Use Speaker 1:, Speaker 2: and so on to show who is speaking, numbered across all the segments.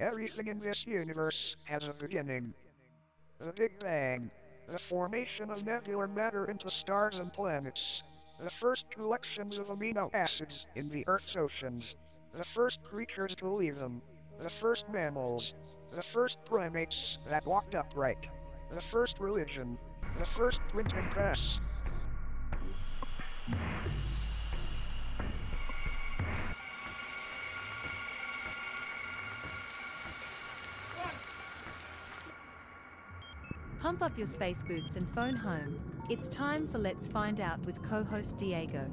Speaker 1: Everything in this universe has a beginning. The Big Bang. The formation of nebular matter into stars and planets. The first collections of amino acids in the Earth's oceans. The first creatures to leave them. The first mammals. The first primates that walked upright. The first religion. The first printing press.
Speaker 2: Pump up your space boots and phone home. It's time for Let's Find Out with co host Diego.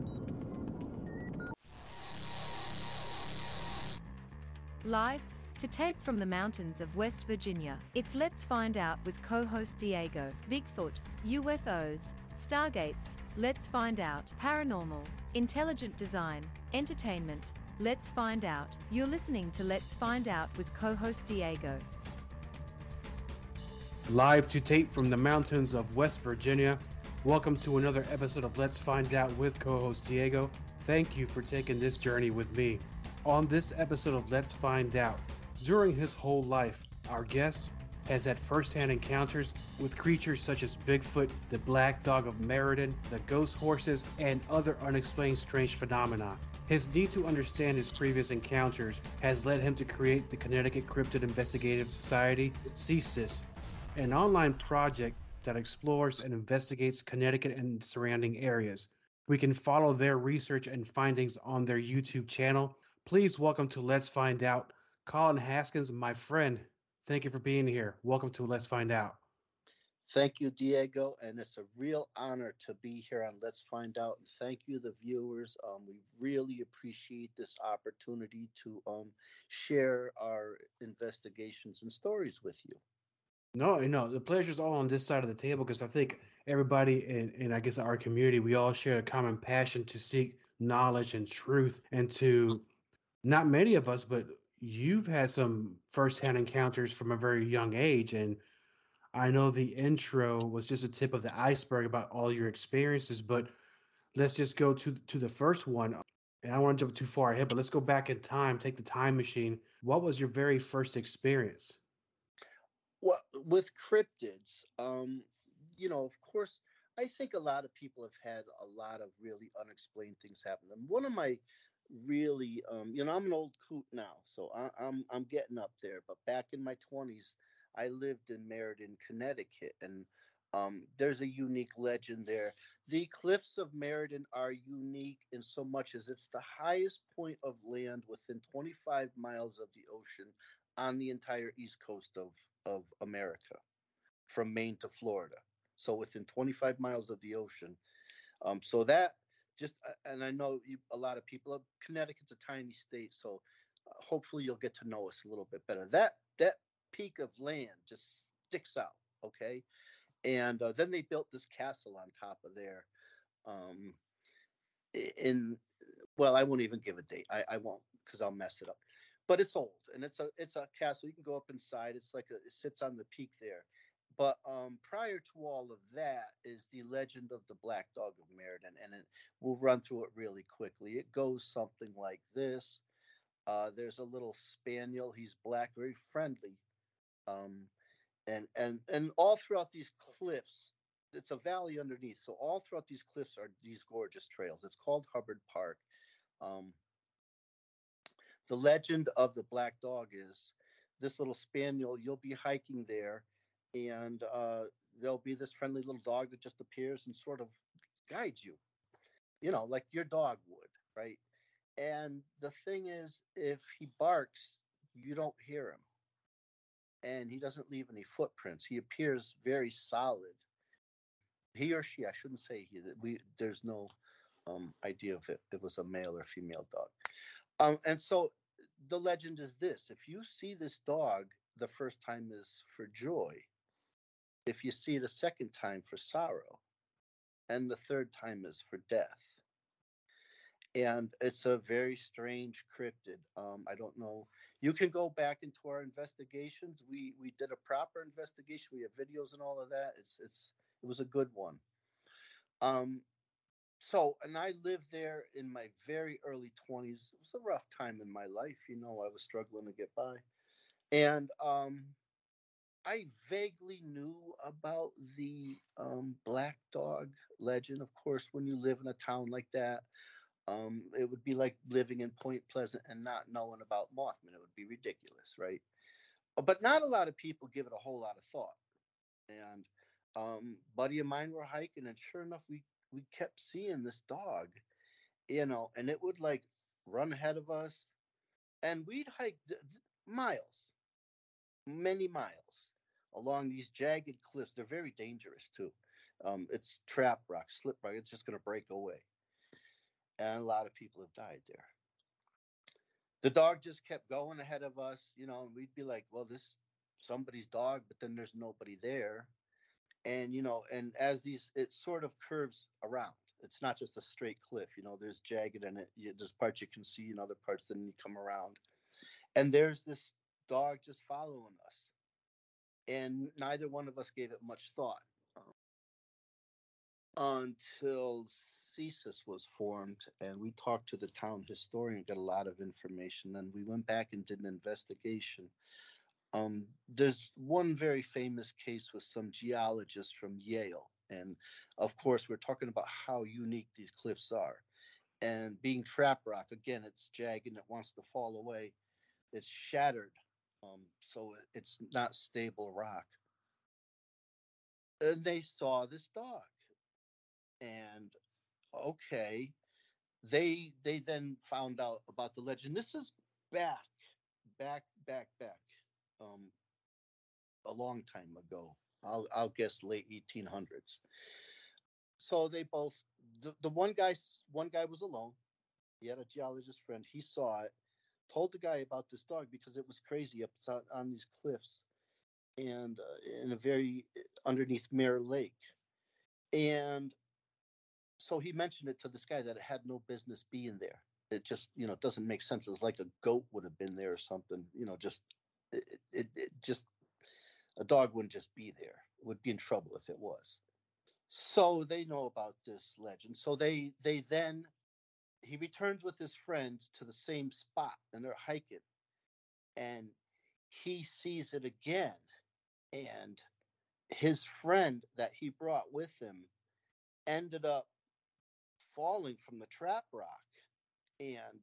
Speaker 2: Live to tape from the mountains of West Virginia, it's Let's Find Out with co host Diego. Bigfoot, UFOs, Stargates, Let's Find Out, Paranormal, Intelligent Design, Entertainment. Let's Find Out. You're listening to Let's Find Out with co host Diego.
Speaker 3: Live to tape from the mountains of West Virginia. Welcome to another episode of Let's Find Out with co host Diego. Thank you for taking this journey with me. On this episode of Let's Find Out, during his whole life, our guest has had first-hand encounters with creatures such as Bigfoot, the Black Dog of Meriden, the ghost horses, and other unexplained strange phenomena. His need to understand his previous encounters has led him to create the Connecticut Cryptid Investigative Society, CCIS, an online project that explores and investigates Connecticut and surrounding areas. We can follow their research and findings on their YouTube channel. Please welcome to Let's Find Out, Colin Haskins, my friend. Thank you for being here. Welcome to Let's Find Out.
Speaker 4: Thank you, Diego, and it's a real honor to be here on Let's Find Out. And thank you, the viewers. Um, we really appreciate this opportunity to um, share our investigations and stories with you.
Speaker 3: No, no, the pleasure's all on this side of the table because I think everybody in, in, I guess, our community, we all share a common passion to seek knowledge and truth and to, not many of us, but you've had some firsthand encounters from a very young age. And I know the intro was just a tip of the iceberg about all your experiences, but let's just go to, to the first one. And I don't want to jump too far ahead, but let's go back in time, take the time machine. What was your very first experience?
Speaker 4: Well, with cryptids, um, you know, of course, I think a lot of people have had a lot of really unexplained things happen. And one of my really, um, you know, I'm an old coot now, so I, I'm I'm getting up there. But back in my 20s, I lived in Meriden, Connecticut, and um, there's a unique legend there. The cliffs of Meriden are unique in so much as it's the highest point of land within 25 miles of the ocean on the entire east coast of of America, from Maine to Florida. So within 25 miles of the ocean. Um, so that just, uh, and I know you, a lot of people. Uh, Connecticut's a tiny state, so uh, hopefully you'll get to know us a little bit better. That that peak of land just sticks out. Okay, and uh, then they built this castle on top of there. Um, in well, I won't even give a date. I, I won't because I'll mess it up but it's old and it's a it's a castle. You can go up inside. It's like a, it sits on the peak there. But um, prior to all of that is the legend of the Black Dog of Meriden, and it, we'll run through it really quickly. It goes something like this: uh, There's a little spaniel. He's black, very friendly, um, and and and all throughout these cliffs, it's a valley underneath. So all throughout these cliffs are these gorgeous trails. It's called Hubbard Park. Um, the legend of the black dog is this little spaniel you'll be hiking there and uh, there'll be this friendly little dog that just appears and sort of guides you you know like your dog would right? And the thing is if he barks you don't hear him. And he doesn't leave any footprints. He appears very solid. He or she i shouldn't say he we there's no um, idea if it, it was a male or female dog. Um, and so the legend is this if you see this dog the first time is for joy, if you see it a second time for sorrow, and the third time is for death. And it's a very strange cryptid. Um, I don't know. You can go back into our investigations. We we did a proper investigation. We have videos and all of that. It's it's it was a good one. Um, so and i lived there in my very early 20s it was a rough time in my life you know i was struggling to get by And um, I vaguely knew about the um, black dog legend. Of course, when you live in a town like that, um, it would be like living in Point Pleasant and not knowing about Mothman. It would be ridiculous, right? Uh, But not a lot of people give it a whole lot of thought. And um, buddy of mine were hiking, and sure enough, we we kept seeing this dog, you know, and it would like run ahead of us, and we'd hike th- th- miles, many miles along these jagged cliffs. They're very dangerous too. Um, it's trap rock, slip rock. It's just going to break away, and a lot of people have died there. The dog just kept going ahead of us, you know, and we'd be like, "Well, this somebody's dog," but then there's nobody there, and you know, and as these, it sort of curves around. It's not just a straight cliff, you know. There's jagged in it. You, there's parts you can see, and other parts then you come around, and there's this dog just following us and neither one of us gave it much thought um, until CCIS was formed and we talked to the town historian, got a lot of information, and we went back and did an investigation. Um, there's one very famous case with some geologists from Yale, and of course, we're talking about how unique these cliffs are. And being trap rock, again, it's jagged and it wants to fall away. It's shattered um, so it's not stable rock. And they saw this dog, and okay, they they then found out about the legend. This is back, back, back, back, um, a long time ago. I'll I'll guess late 1800s. So they both the, the one guy one guy was alone. He had a geologist friend. He saw it told the guy about this dog because it was crazy up on, these cliffs and uh, in a very underneath Mirror Lake. And so he mentioned it to this guy that it had no business being there. It just, you know, it doesn't make sense. It's like a goat would have been there or something, you know, just, it, it, just, a dog wouldn't just be there. It would be in trouble if it was. So they know about this legend. So they, they then he returns with his friend to the same spot and they're hiking and he sees it again and his friend that he brought with him ended up falling from the trap rock and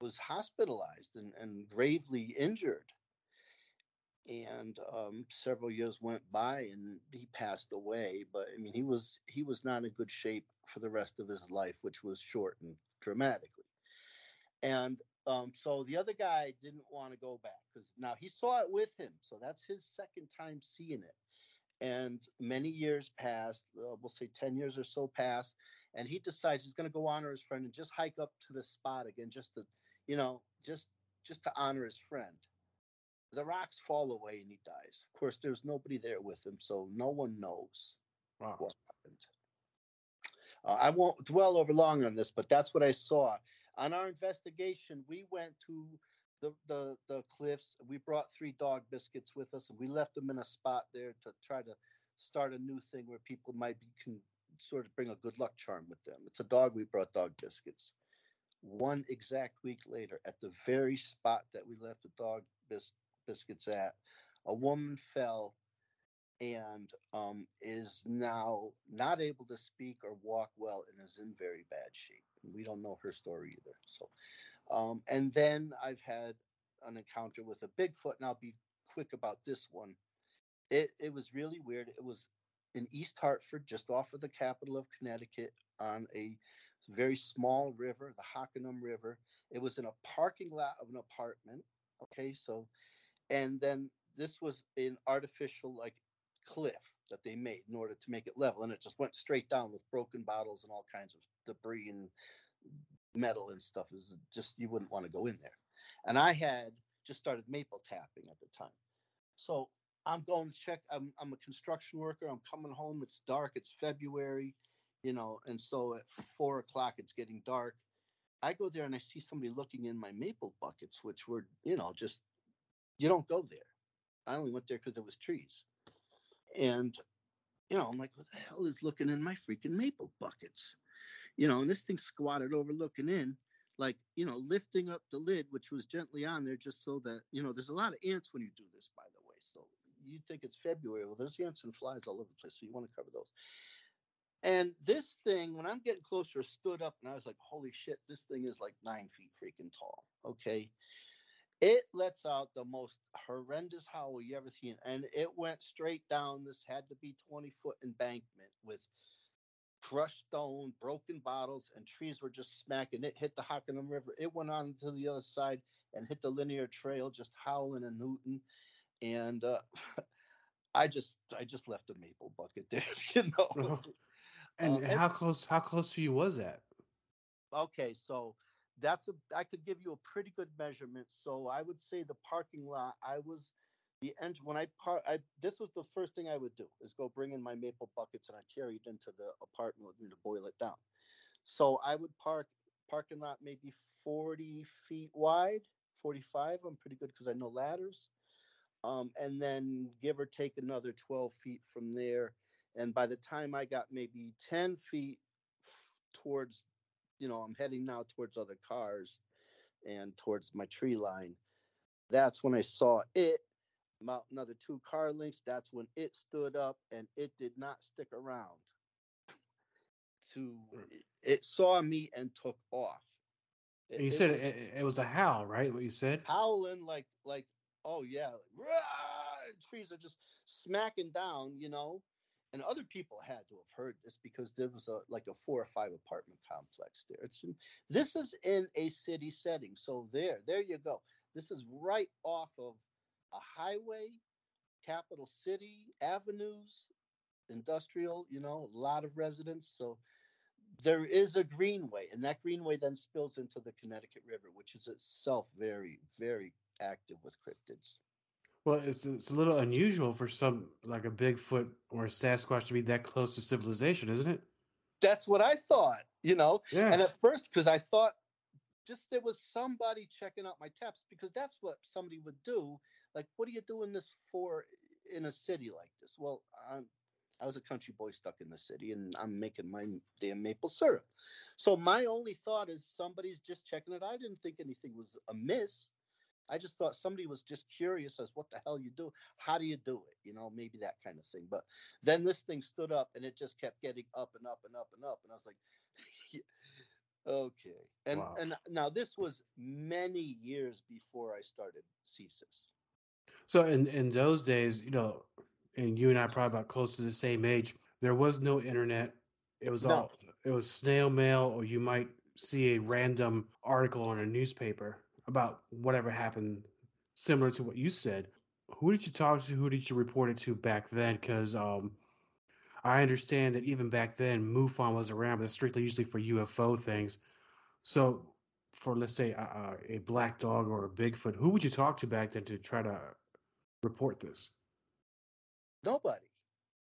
Speaker 4: was hospitalized and, and gravely injured and um, several years went by and he passed away but i mean he was he was not in good shape for the rest of his life which was shortened dramatically. And um, so the other guy didn't want to go back because now he saw it with him so that's his second time seeing it. And many years passed uh, we'll say 10 years or so passed and he decides he's going to go honor his friend and just hike up to the spot again just to you know just just to honor his friend the rocks fall away and he dies. Of course, there's nobody there with him, so no one knows
Speaker 3: Wow.
Speaker 4: what happened. Uh, I won't dwell over long on this, but that's what I saw. On our investigation, we went to the, the, the cliffs. We brought three dog biscuits with us, and we left them in a spot there to try to start a new thing where people might be can sort of bring a good luck charm with them. It's a dog. We brought dog biscuits. One exact week later, at the very spot that we left the dog bis- biscuits at, a woman fell and um, is now not able to speak or walk well and is in very bad shape. We don't know her story either. So, um, and then I've had an encounter with a Bigfoot, and I'll be quick about this one. It it was really weird. It was in East Hartford, just off of the capital of Connecticut, on a very small river, the Hockanum River. It was in a parking lot of an apartment. Okay, so and then this was an artificial like cliff that they made in order to make it level and it just went straight down with broken bottles and all kinds of debris and metal and stuff is just you wouldn't want to go in there. And i had just started maple tapping at the time. So i'm going to check i'm, I'm a construction worker i'm coming home it's dark it's february you know and so at four o'clock it's getting dark. I go there and i see somebody looking in my maple buckets which were you know just you don't go there i only went there because there was trees and you know i'm like what the hell is looking in my freaking maple buckets you know and this thing squatted over looking in like you know lifting up the lid, which was gently on there, just so that you know there's a lot of ants when you do this, by the way. So you think it's February, well, there's ants and flies all over the place, so you want to cover those. And this thing, when I'm getting closer, stood up, and I was like, "Holy shit! This thing is like nine feet freaking tall." Okay, it lets out the most horrendous howl you ever seen, and it went straight down. This had to be 20 foot embankment with crushed stone, broken bottles, and trees were just smacking. It hit the Hockanum River. It went on to the other side and hit the linear trail, just howling and hooting. And uh, I just, I just left a maple bucket there, you know.
Speaker 3: Uh-huh. And
Speaker 4: Um,
Speaker 3: how close? How close to you was that?
Speaker 4: Okay, so that's a I could give you a pretty good measurement. So I would say the parking lot. I was the end when I par I this was the first thing I would do is go bring in my maple buckets and I carry it into the apartment with me to boil it down. So I would park parking lot maybe 40 feet wide, 45. I'm pretty good because I know ladders. Um, and then give or take another 12 feet from there. And by the time I got maybe 10 feet towards you know, I'm heading now towards other cars and towards my tree line. That's when I saw it. About another two car links. That's when it stood up and it did not stick around. To hmm. it saw me and took off. It-
Speaker 3: you said it, it, it was a howl, right? What you said?
Speaker 4: howling like like oh yeah, like, "Rah!" trees are just smacking down, you know. And other people had to have heard this because there was a like a four or five apartment complex there. It's in, this is in a city setting, so there, there you go. This is right off of a highway, capital city, avenues, industrial. You know, a lot of residents. So there is a greenway, and that greenway then spills into the Connecticut River, which is itself very, very active with cryptids.
Speaker 3: Well, it's it's a little unusual for some like a Bigfoot or a Sasquatch to be that close to civilization, isn't it?
Speaker 4: That's what I thought, you know.
Speaker 3: Yeah.
Speaker 4: And at first, because I thought just there was somebody checking out my taps, because that's what somebody would do. Like, what are you doing this for in a city like this? Well, I'm, I was a country boy stuck in the city, and I'm making my damn maple syrup. So my only thought is somebody's just checking it. I didn't think anything was amiss. I just thought somebody was just curious as what the hell you do. How do you do it? You know, maybe that kind of thing. But then this thing stood up and it just kept getting up and up and up and up. And I was like, okay. And
Speaker 3: Wow.
Speaker 4: and now this was many years before I started CCIS.
Speaker 3: So in in those days, you know, and you and I probably about close to the same age. There was no internet. It was
Speaker 4: No.
Speaker 3: all it was snail mail, or you might see a random article in a newspaper about whatever happened, similar to what you said. Who did you talk to? Who did you report it to back then? Because um, I understand that even back then, MUFON was around, but it's strictly usually for UFO things. So, for let's say a, black dog or a Bigfoot, who would you talk to back then to try to report this?
Speaker 4: Nobody.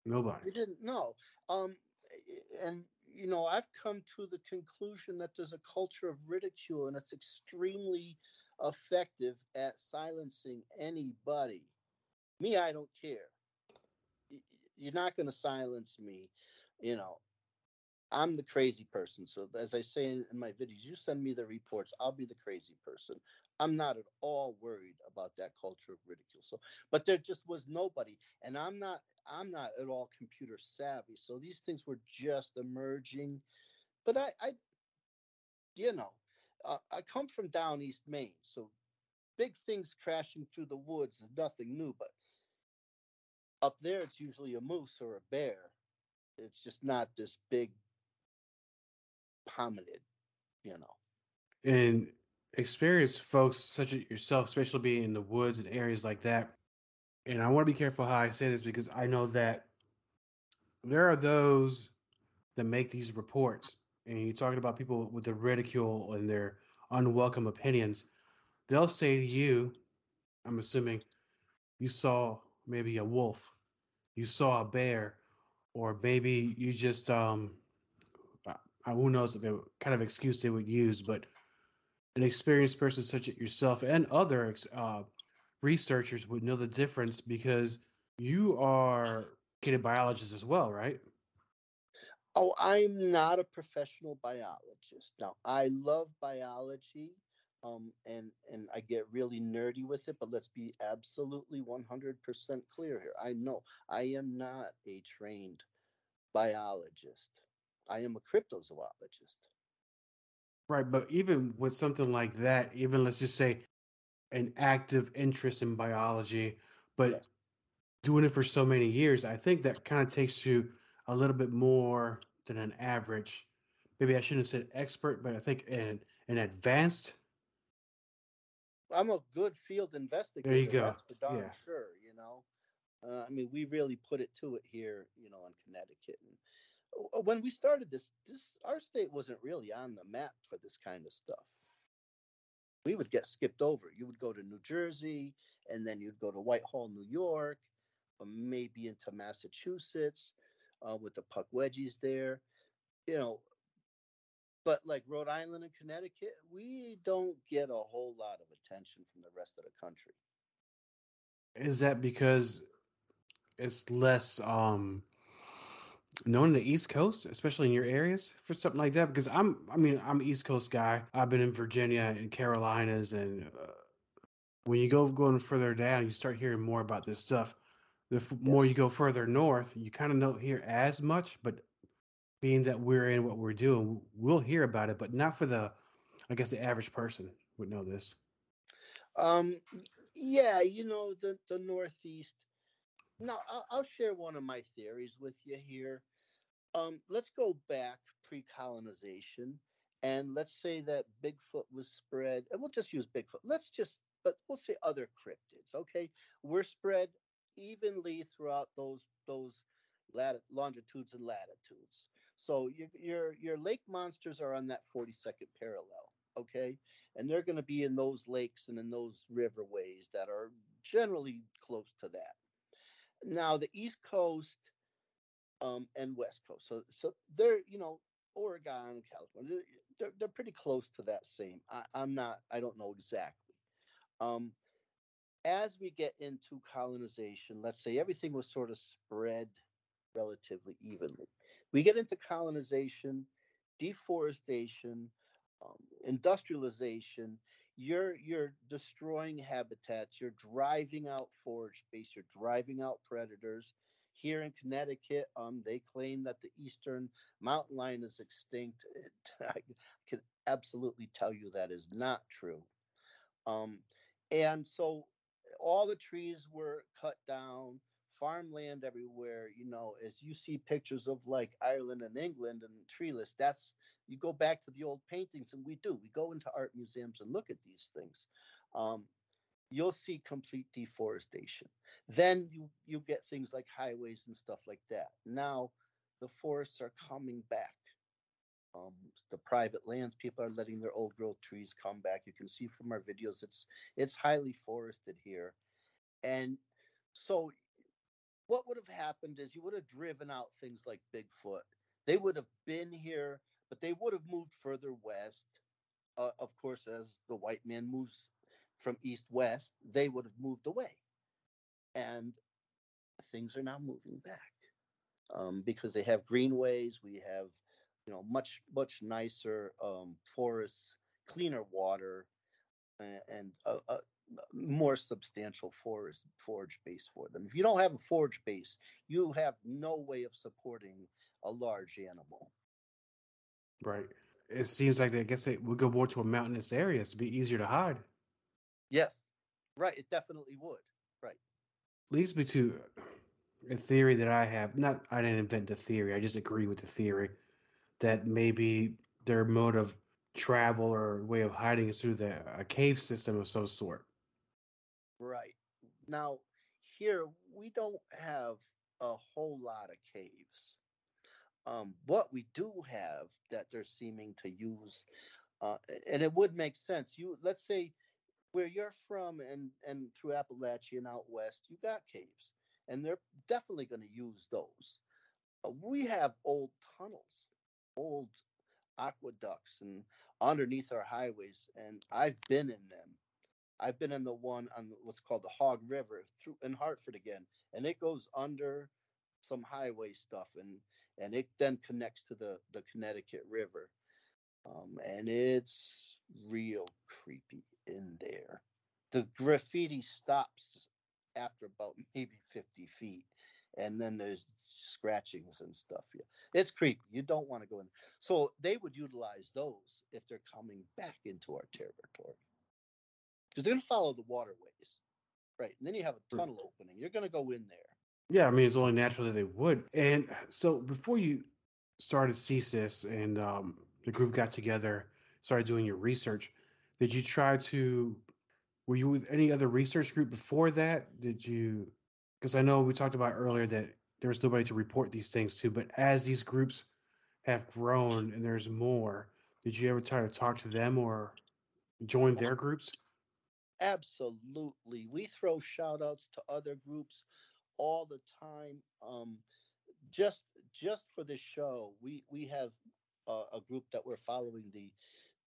Speaker 3: Nobody.
Speaker 4: We didn't know. Um, and you know, I've come to the conclusion that there's a culture of ridicule, and it's extremely effective at silencing anybody. Me, I don't care. You're not going to silence me. You know, I'm the crazy person. So, as I say in my videos, you send me the reports, I'll be the crazy person. I'm not at all worried about that culture of ridicule. So, but there just was nobody, and I'm not. I'm not at all computer savvy. So these things were just emerging. But I, I you know, uh, I come from down East Maine, so big things crashing through the woods is nothing new. But up there, it's usually a moose or a bear. It's just not this big hominid, you know.
Speaker 3: And experienced folks such as yourself, especially being in the woods and areas like that. And I want to be careful how I say this because I know that there are those that make these reports, and you're talking about people with the ridicule and their unwelcome opinions. They'll say to you, I'm assuming, you saw maybe a wolf, you saw a bear, or maybe you just um, who knows the kind of excuse they would use, but an experienced person such as yourself and other uh, researchers would know the difference because you are educated biologist as well, right?
Speaker 4: Oh, I'm not a professional biologist. Now, I love biology, um, and and I get really nerdy with it. But let's be absolutely 100% clear here. I know I am not a trained biologist. I am a cryptozoologist.
Speaker 3: Right, but even with something like that, even let's just say an active interest in biology, but doing it for so many years, I think that kind of takes you a little bit more than an average. Maybe I shouldn't have said expert, but I think an an advanced.
Speaker 4: I'm a good field investigator.
Speaker 3: There you go.
Speaker 4: For darn
Speaker 3: Yeah.
Speaker 4: sure. You know, uh, I mean, we really put it to it here. You know, in Connecticut, and when we started this, this our state wasn't really on the map for this kind of stuff. We would get skipped over. You would go to New Jersey, and then you'd go to Whitehall, New York, or maybe into Massachusetts uh, with the Pukwudgies there. You know, but like Rhode Island and Connecticut, we don't get a whole lot of attention from the rest of the country.
Speaker 3: Is that because it's less um known in the East Coast, especially in your areas for something like that? Because I'm, I mean, I'm an East Coast guy. I've been in Virginia and Carolinas, and uh, when you go going further down, you start hearing more about this stuff. The f- more you go further north, you kind of don't hear as much, but being that we're in what we're doing, we'll hear about it, but not for the, I guess the average person would know this.
Speaker 4: Um, yeah, you know the the Northeast. Now I'll, I'll share one of my theories with you here. Um, let's go back pre-colonization, and let's say that Bigfoot was spread, and we'll just use Bigfoot. Let's just, but we'll say other cryptids. Okay, we're spread evenly throughout those those lat- longitudes and latitudes. So your your your lake monsters are on that 42nd parallel. Okay, and they're going to be in those lakes and in those riverways that are generally close to that. Now the East Coast um, and West Coast, so so they're you know Oregon, California, they're, they're, pretty close to that same. I, I'm not, I don't know exactly. Um, as we get into colonization, let's say everything was sort of spread relatively evenly. We get into colonization, deforestation, um, industrialization. You're you're destroying habitats. You're driving out forage space. You're driving out predators. Here in Connecticut, um, they claim that the eastern mountain lion is extinct. It, I can absolutely tell you that is not true. Um, and so all the trees were cut down, farmland everywhere. You know, as you see pictures of like Ireland and England and treeless, that's you go back to the old paintings, and we do. We go into art museums and look at these things. Um, you'll see complete deforestation. Then you you get things like highways and stuff like that. Now the forests are coming back. Um, the private lands, people are letting their old growth trees come back. You can see from our videos, it's it's highly forested here, and so what would have happened is you would have driven out things like Bigfoot. They would have been here, but they would have moved further west. Uh, of course, as the white man moves from east west, they would have moved away, and things are now moving back um, because they have greenways. We have, you know, much much nicer um, forests, cleaner water, and, and a, a more substantial forest forage base for them. If you don't have a forage base, you have no way of supporting a large animal.
Speaker 3: Right. It seems like they, I guess they would go more to a mountainous area. It's be easier to hide.
Speaker 4: Yes, right. It definitely would.
Speaker 3: Leads me to a theory that I have. Not, I didn't invent the theory. I just agree with the theory that maybe their mode of travel or way of hiding is through the a cave system of some sort.
Speaker 4: Right. Now, here we don't have a whole lot of caves. Um, what we do have that they're seeming to use, uh, and it would make sense. You let's say where you're from and and through Appalachia and out west, you got caves, and they're definitely going to use those. Uh, we have old tunnels, old aqueducts, and underneath our highways, and I've been in them. I've been in the one on what's called the Hog River through in Hartford again, and it goes under some highway stuff, and and it then connects to the the Connecticut River, um, and it's real creepy in there. The graffiti stops after about maybe 50 feet, and then there's scratchings and stuff. Yeah, it's creepy. You don't want to go in. So they would utilize those if they're coming back into our territory because they're going to follow the waterways, right? And then you have a tunnel opening. You're going to go in there.
Speaker 3: Yeah, I mean it's only natural that they would. And so before you started CCIS and um, the group got together, started doing your research, did you try to? Were you with any other research group before that? Did you? Because I know we talked about earlier that there was nobody to report these things to, but as these groups have grown and there's more, did you ever try to talk to them or join their groups?
Speaker 4: Absolutely. We throw shout outs to other groups all the time. Um, just just for this show, we we have a, a group that we're following the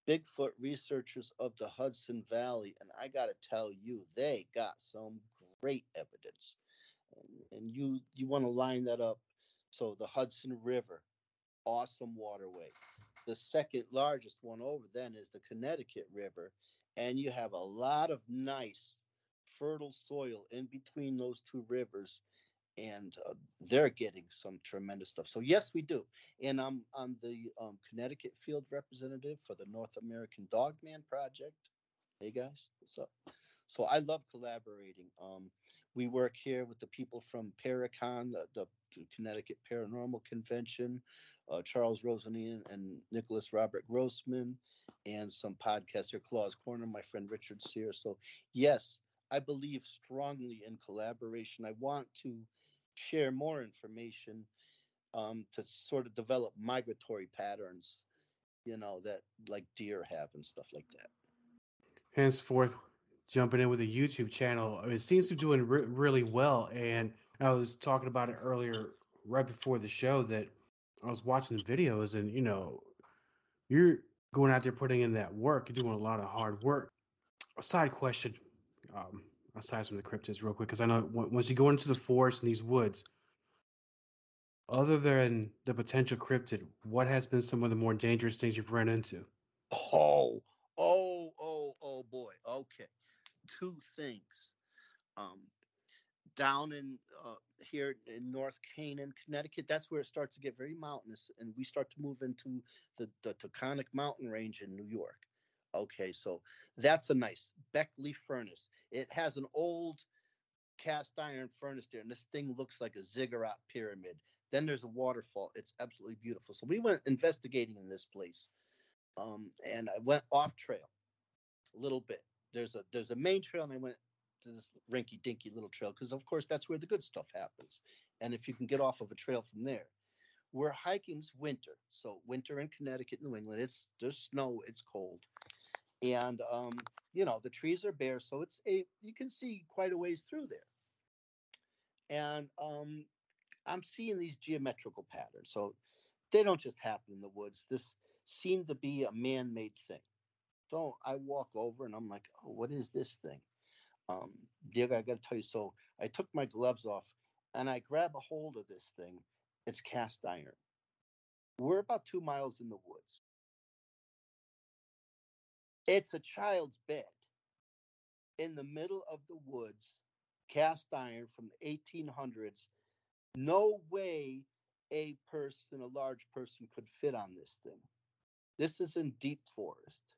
Speaker 4: Bigfoot researchers of the Hudson Valley, and I got to tell you, they got some great evidence. And, you you want to line that up. So the Hudson River, awesome waterway. The second largest one over then is the Connecticut River, and you have a lot of nice fertile soil in between those two rivers and uh, they're getting some tremendous stuff. So yes, we do. And I'm I'm the um, Connecticut field representative for the North American Dogman Project. Hey guys, what's up? So I love collaborating. Um, we work here with the people from Paracon, the, the, the Connecticut Paranormal Convention, uh, Charles Rosanian and Nicholas Robert Grossman, and some podcaster Claus Corner, my friend Richard Sear. So yes, I believe strongly in collaboration. I want to share more information um, to sort of develop migratory patterns, you know, that like deer have and stuff like that.
Speaker 3: Henceforth, jumping in with a YouTube channel, it seems to be doing re- really well. And I was talking about it earlier, right before the show, that I was watching the videos, and you know, you're going out there putting in that work, you're doing a lot of hard work. A side question, um, aside from the cryptids real quick because I know once you go into the forest and these woods, other than the potential cryptid, what has been some of the more dangerous things you've run into?
Speaker 4: Oh, oh, oh, oh boy. Okay, two things. Um, down in uh, here in North Canaan, Connecticut, that's where it starts to get very mountainous, and we start to move into the the Taconic Mountain Range in New York. Okay, so that's a nice Beckley furnace. It has an old cast iron furnace there, and this thing looks like a ziggurat pyramid. Then there's a waterfall. It's absolutely beautiful. So we went investigating in this place, um, and I went off trail a little bit. There's a there's a main trail, and I went to this rinky dinky little trail because, of course, that's where the good stuff happens. And if you can get off of a trail from there, we're hiking's winter, so winter in Connecticut, New England. It's there's snow, it's cold, and um, you know the trees are bare, so it's a you can see quite a ways through there. And um, I'm seeing these geometrical patterns, so they don't just happen in the woods. This seemed to be a man-made thing. So I walk over and I'm like, oh, what is this thing? Um, Diego, I got to tell you. So I took my gloves off and I grab a hold of this thing. It's cast iron. We're about two miles in the woods. It's a child's bed in the middle of the woods, cast iron from the 1800s. No way a person, a large person, could fit on this thing. This is in deep forest.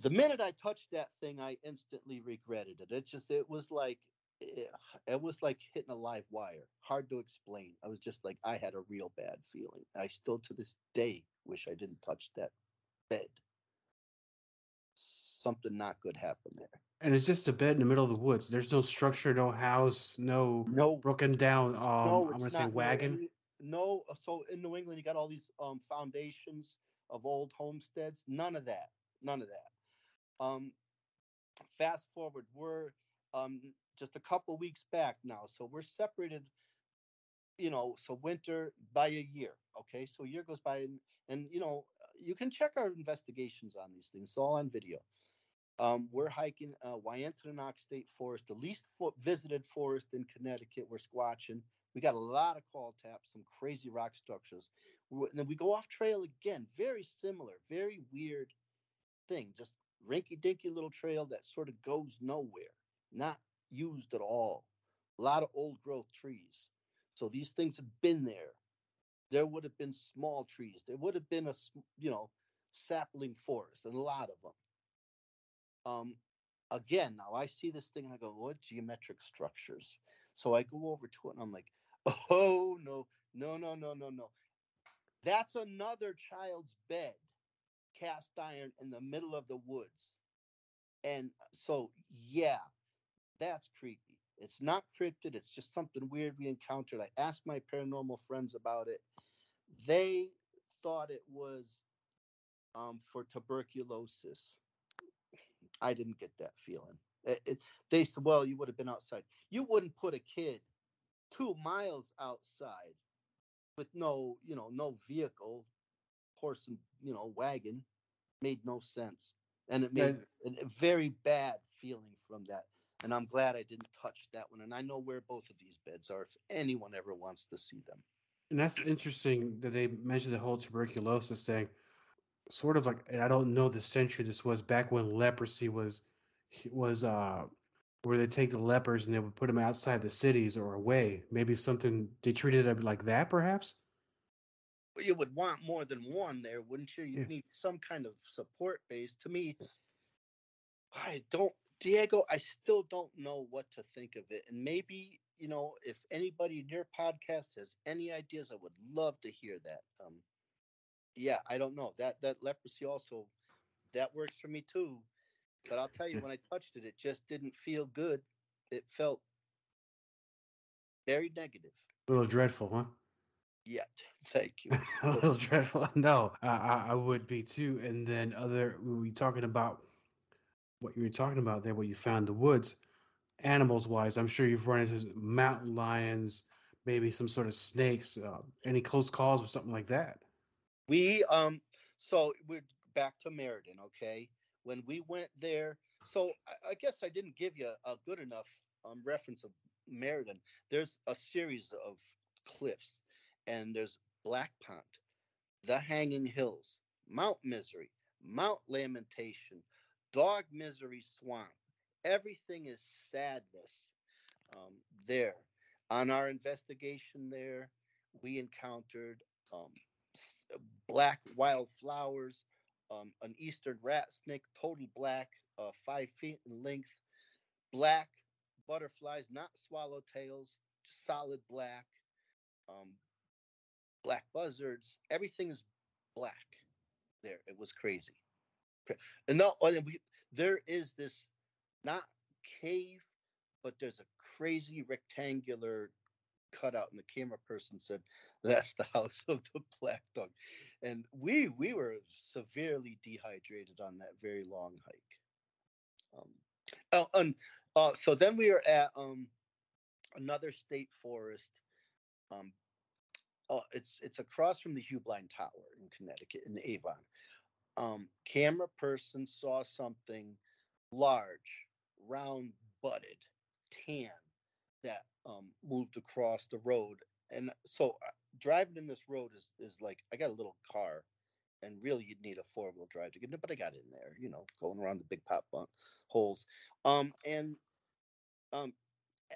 Speaker 4: The minute I touched that thing, I instantly regretted it. It just, it was like, eh, it was like hitting a live wire. Hard to explain. I was just like, I had a real bad feeling. I still to this day wish I didn't touch that bed. Something not good happened there.
Speaker 3: And it's just a bed in the middle of the woods. There's no structure, no house, no
Speaker 4: no
Speaker 3: broken down. Um,
Speaker 4: no,
Speaker 3: I'm gonna say wagon.
Speaker 4: No, no, so in New England, you got all these um, foundations of old homesteads. None of that. None of that. Um, fast forward, we're um, just a couple weeks back now, so we're separated. You know, so winter by a year. Okay, so a year goes by, and, and you know, you can check our investigations on these things. It's all on video. Um, we're hiking uh, Wyantanamock State Forest, the least fo- visited forest in Connecticut. We're squatching. We got a lot of call taps, some crazy rock structures. W- And then we go off trail again, very similar, very weird thing. Just rinky dinky little trail that sort of goes nowhere, not used at all. A lot of old growth trees. So these things have been there. There would have been small trees. There would have been a, you know, sapling forest, and a lot of them. Um, again, now I see this thing and I go, what geometric structures? So I go over to it and I'm like, oh no, no, no, no, no, no. That's another child's bed, cast iron in the middle of the woods. And so, yeah, that's creepy. It's not cryptid, it's just something weird we encountered. I asked my paranormal friends about it. They thought it was um, for tuberculosis. I didn't get that feeling. It, it, they said, well, you would have been outside. You wouldn't put a kid two miles outside with no, you know, no vehicle, horse and, you know, wagon. Made no sense. And it made a very bad feeling from that. And I'm glad I didn't touch that one. And I know where both of these beds are if anyone ever wants to see them.
Speaker 3: And that's interesting that they mentioned the whole tuberculosis thing. Sort of like, and I don't know the century this was back when leprosy was was uh where they take the lepers and they would put them outside the cities or away. Maybe something they treated it like that, perhaps.
Speaker 4: You would want more than one there, wouldn't you? You
Speaker 3: Yeah.
Speaker 4: need some kind of support base. To me, I don't, Diego. I still don't know what to think of it. And maybe you know, if anybody in your podcast has any ideas, I would love to hear that. Um, yeah, I don't know that that leprosy also that works for me too. But I'll tell you, when I touched it, it just didn't feel good. It felt very negative.
Speaker 3: A little dreadful, huh?
Speaker 4: Yeah, thank you.
Speaker 3: a little dreadful. No, I, I, would be too. And then other, we were talking about what you were talking about there, what you found in the woods, animals wise. I'm sure you've run into mountain lions, maybe some sort of snakes. Uh, any close calls or something like that?
Speaker 4: We um so we're back to Meriden, okay? When we went there, so I, I guess I didn't give you a, good enough um reference of Meriden. There's a series of cliffs, and there's Black Pond, the Hanging Hills, Mount Misery, Mount Lamentation, Dog Misery Swamp. Everything is sadness um, there. On our investigation there, we encountered um, black wildflowers, um, an eastern rat snake, total black, uh, five feet in length, black butterflies, not swallowtails, just solid black, um, black buzzards. Everything is black there. It was crazy. And no, and we, there is this not cave, but there's a crazy rectangular cutout, and the camera person said that's the house of the black dog. And we we were severely dehydrated on that very long hike. Um, oh, and uh, so then we were at um, another state forest. Um, oh, it's it's across from the Heublein Tower in Connecticut in Avon. Um, camera person saw something large, round butted, tan that um, moved across the road. And so uh, driving in this road is, is like I got a little car, and really you'd need a four wheel drive to get in, but I got in there, you know, going around the big pop bump holes. Um, and um,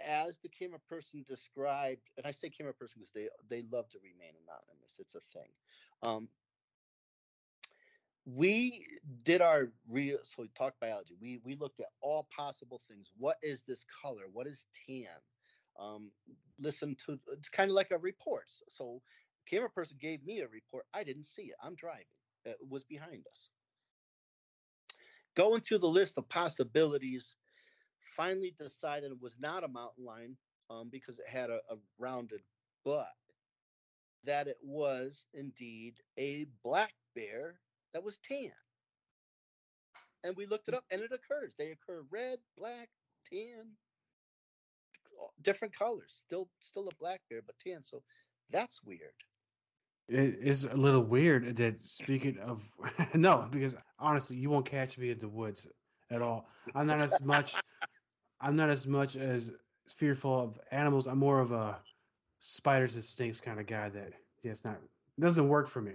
Speaker 4: as the camera person described, and I say camera person because they they love to remain anonymous. It's a thing. Um, we did our real so we talked biology. We we looked at all possible things. What is this color? What is tan? Um, listen to it's kind of like a report. So camera person gave me a report. I didn't see it. I'm driving. It was behind us. Going through the list of possibilities, finally decided it was not a mountain lion um, because it had a, a rounded butt. That it was indeed a black bear that was tan. And we looked it mm. up, and it occurs. They occur red, black, tan, different colors. Still, still a black bear, but tan. So that's weird.
Speaker 3: It is a little weird that speaking of no, because honestly, you won't catch me in the woods at all. I'm not as much. I'm not as much as fearful of animals. I'm more of a spiders and snakes kind of guy. That yeah, it's not it doesn't work for me,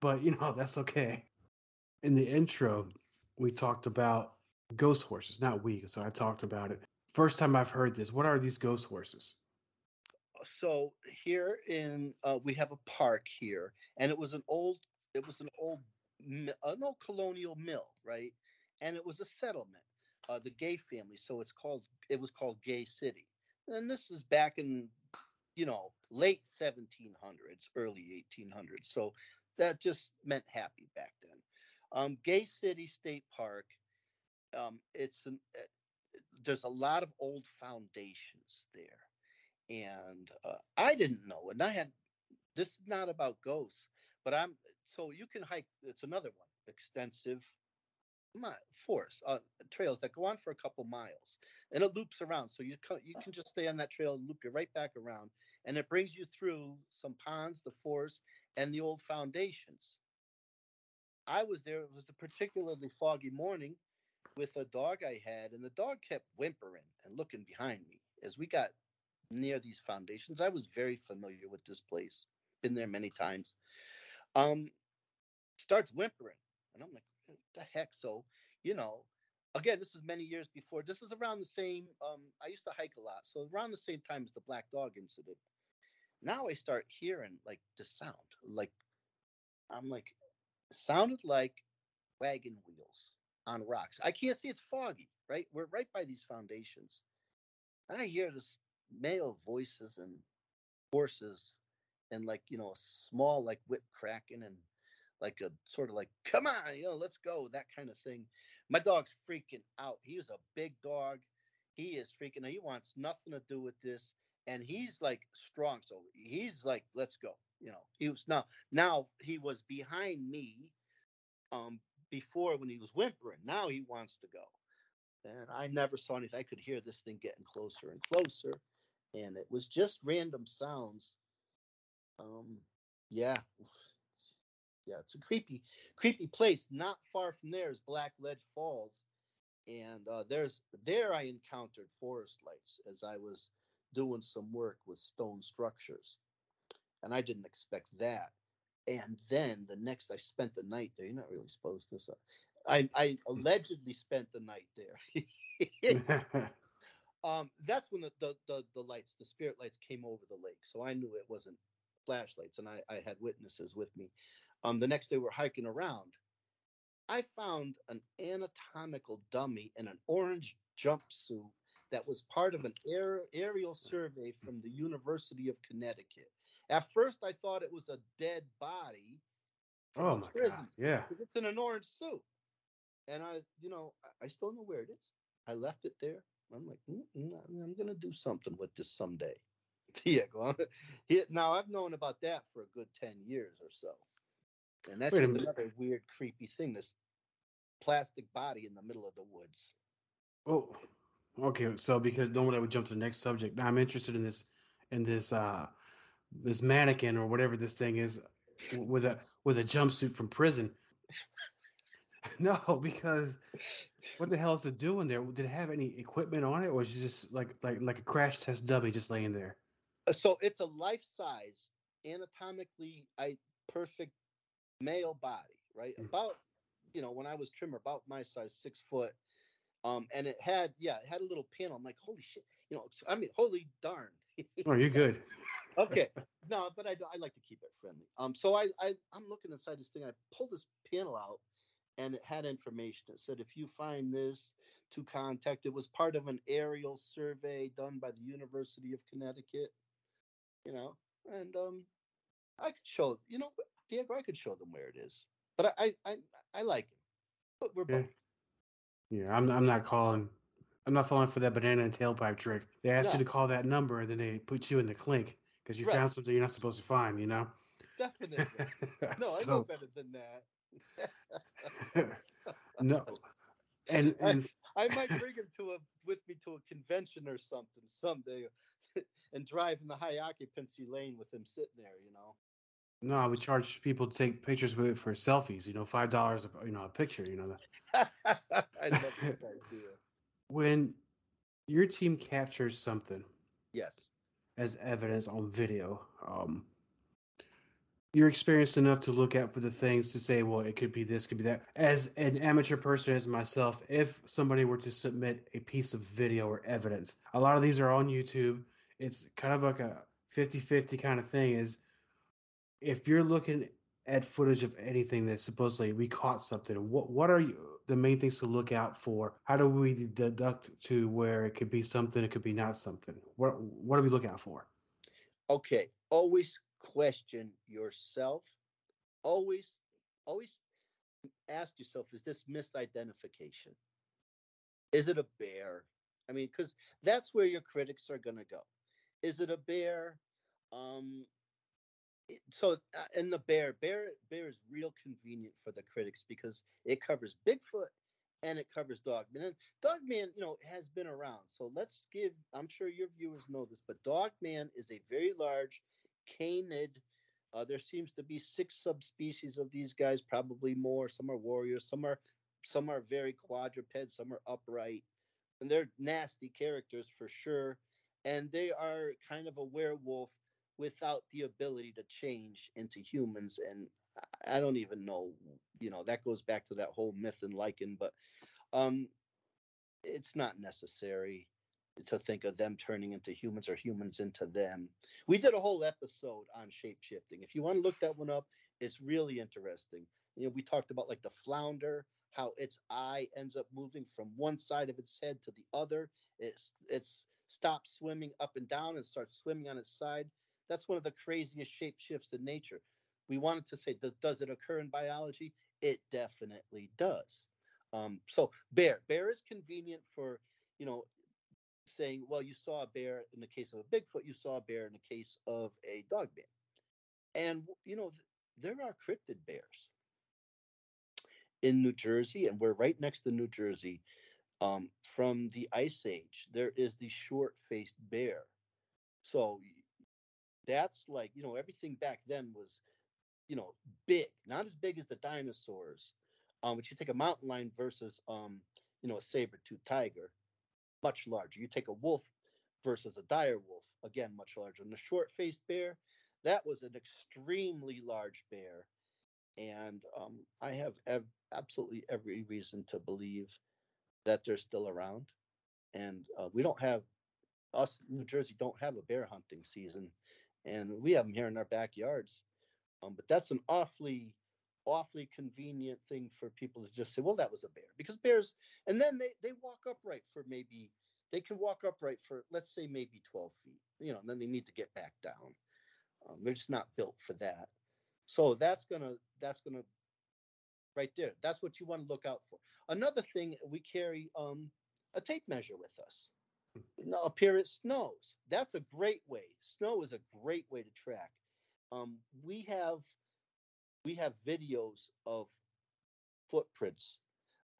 Speaker 3: but you know that's okay. In the intro, we talked about ghost horses. Not we, so I talked about it. First time I've heard this. What are these ghost horses?
Speaker 4: so here in uh, we have a park here, and it was an old it was an old an old colonial mill, right? And it was a settlement, uh, the Gay family. So it's called it was called Gay City, and this was back in you know late 1700s, early 1800s. So that just meant happy back then. Um, Gay City State Park. Um, it's an uh, there's a lot of old foundations there and uh, I didn't know. And I had this is not about ghosts, but I'm so you can hike. It's another one, extensive mi- forest uh, trails that go on for a couple miles, and it loops around. So you you can just stay on that trail and loop you right back around, and it brings you through some ponds, the forest, and the old foundations. I was there. It was a particularly foggy morning with a dog I had, and the dog kept whimpering and looking behind me as we got near these foundations. I was very familiar with this place, been there many times. Um, starts whimpering, and I'm like, what the heck? So, you know, again, this was many years before. This was around the same. Um, I used to hike a lot, so around the same time as the black dog incident. Now I start hearing like the sound, like I'm like, sounded like wagon wheels on rocks. I can't see; it's foggy. Right, we're right by these foundations, and I hear this male voices and horses and like you know a small like whip cracking and like a sort of like come on you know let's go that kind of thing. My dog's freaking out. He was a big dog. He is freaking out he wants nothing to do with this. And he's like strong so he's like let's go you know he was now now he was behind me um before when he was whimpering now he wants to go and i never saw anything i could hear this thing getting closer and closer and it was just random sounds. Um, yeah, yeah, it's a creepy, creepy place. Not far from there is Blackledge Falls, and uh, there's there I encountered forest lights as I was doing some work with stone structures, and I didn't expect that. And then the next, I spent the night there. You're not really supposed to. So I, I allegedly spent the night there. um, that's when the, the, the the lights, the spirit lights, came over the lake. So I knew it wasn't flashlights, and I, I had witnesses with me. Um, the next day we're hiking around. I found an anatomical dummy in an orange jumpsuit that was part of an aer- aerial survey from the University of Connecticut. At first, I thought it was a dead body.
Speaker 3: oh my god! Yeah.
Speaker 4: it's in an orange suit. And I, you know, I- still know where it is. I left it there. I'm like, "Mm, mm, I'm gonna do something with this someday. Diego. Now I've known about that for a good ten years or so, and that's another weird, creepy thing. This plastic body in the middle of the woods.
Speaker 3: Oh, okay. So because no one would jump to the next subject. Now I'm interested in this, in this, uh, this mannequin or whatever this thing is, with a with a jumpsuit from prison. no, because what the hell is it doing there? Did it have any equipment on it, or is it just like like like a crash test dummy just laying there?
Speaker 4: Uh, So it's a life size, anatomically I perfect male body, right?
Speaker 3: Mm.
Speaker 4: About you know when I was trimmer, about my size, six foot. Um, and it had yeah, it had a little panel. I'm like, holy shit, you know, I mean, holy darn.
Speaker 3: Oh, you're good.
Speaker 4: Okay, no, but I, I like to keep it friendly. Um, so I, I I'm looking inside this thing. I pulled this panel out, and it had information. It said if you find this, to contact. It was part of an aerial survey done by the University of Connecticut. You know, and um, I could show you know Diego. I could show them where it is, but I I I, I like it. But we're
Speaker 3: Yeah.
Speaker 4: both
Speaker 3: Yeah, I'm I'm not calling. I'm not falling for that banana and tailpipe trick. They asked you to call that number, and then they put you in the clink because you
Speaker 4: Right.
Speaker 3: found something you're not supposed to find. You know.
Speaker 4: definitely. No, I know better than that.
Speaker 3: no, and
Speaker 4: I-
Speaker 3: and
Speaker 4: I might bring him to a with me to a convention or something someday, and drive in the high occupancy lane with him sitting there. You know.
Speaker 3: No, we charge people to take pictures with it for selfies. You know, five dollars, you know, a picture. You know,
Speaker 4: I love this idea.
Speaker 3: when your team captures something
Speaker 4: Yes.
Speaker 3: As evidence on video, um, you're experienced enough to look out for the things to say, well, it could be this, could be that. As an amateur person, as myself, if somebody were to submit a piece of video or evidence, a lot of these are on YouTube. It's kind of like a 50 50 kind of thing. Is if you're looking at footage of anything that supposedly we caught something, what what are you the main things to look out for? How do we deduct to where it could be something, it could be not something? What what do we look out for?
Speaker 4: Okay. Always question yourself. Always, always ask yourself: Is this misidentification? Is it a bear? I mean, because that's where your critics are going to go. Is it a bear? Um, so uh, and the bear, bear, bear is real convenient for the critics because it covers Bigfoot and it covers Dogman. And Dogman, you know, has been around. So let's give. I'm sure your viewers know this, but Dogman is a very large canid. Uh, there seems to be six subspecies of these guys, probably more. Some are warriors, some are some are very quadruped, some are upright, and they're nasty characters for sure. And they are kind of a werewolf without the ability to change into humans. And I- don't even know, you know, that goes back to that whole myth and lycan, but um, it's not necessary to think of them turning into humans or humans into them. We did a whole episode on shape shifting. If you want to look that one up, it's really interesting. You know, we talked about like the flounder, how its eye ends up moving from one side of its head to the other. It's it's stops swimming up and down and starts swimming on its side. That's one of the craziest shape shifts in nature. We wanted to say, does, it occur in biology? It definitely does. Um, so bear, bear is convenient for you know saying, well, you saw a bear in the case of a Bigfoot, you saw a bear in the case of a dog bear. And, you know, there are cryptid bears in New Jersey, and we're right next to New Jersey. Um, from the Ice Age, there is the short faced bear. So that's like, you know, everything back then was, you know, big, not as big as the dinosaurs. Um, but you take a mountain lion versus, um, you know, a saber tooth tiger, much larger. You take a wolf versus a dire wolf, again, much larger. And the short faced bear, that was an extremely large bear. And um, I have ev- absolutely every reason to believe that they're still around. And uh, we don't have, us, New Jersey, don't have a bear hunting season. And we have them here in our backyards. Um, but that's an awfully, awfully convenient thing for people to just say, well, that was a bear. Because bears, and then they, they walk upright for maybe they can walk upright for let's say maybe 12 feet you know and then they need to get back down um, they're just not built for that so that's gonna that's gonna right there that's what you want to look out for another thing we carry um, a tape measure with us now up here it snows that's a great way snow is a great way to track um, we have we have videos of footprints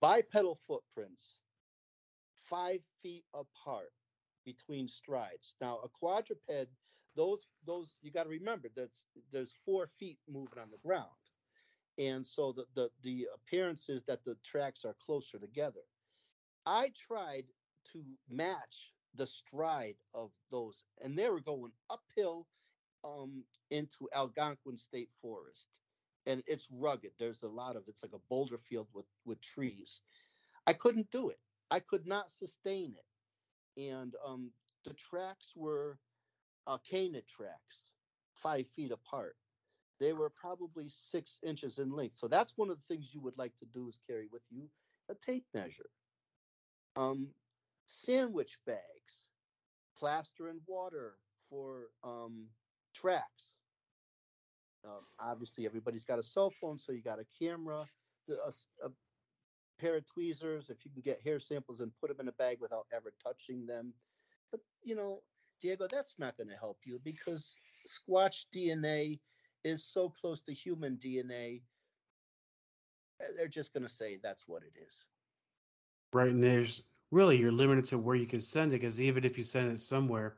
Speaker 4: bipedal footprints five feet apart between strides. Now, a quadruped, those those you got to remember that there's four feet moving on the ground, and so the, the the appearance is that the tracks are closer together. I tried to match the stride of those, and they were going uphill um, into Algonquin State Forest, and it's rugged. There's a lot of it's like a boulder field with with trees. I couldn't do it. I could not sustain it. And um, the tracks were uh, canid tracks, five feet apart. They were probably six inches in length. So that's one of the things you would like to do is carry with you a tape measure. Um, sandwich bags, plaster and water for um, tracks. Um, obviously, everybody's got a cell phone, so you got a camera, a a pair of tweezers, if you can get hair samples and put them in a bag without ever touching them. But, you know, Diego, that's not going to help you because Squatch DNA is so close to human DNA. uh, They're just going to say that's what it is.
Speaker 3: Right, and there's really you're limited to where you can send it because even if you send it somewhere,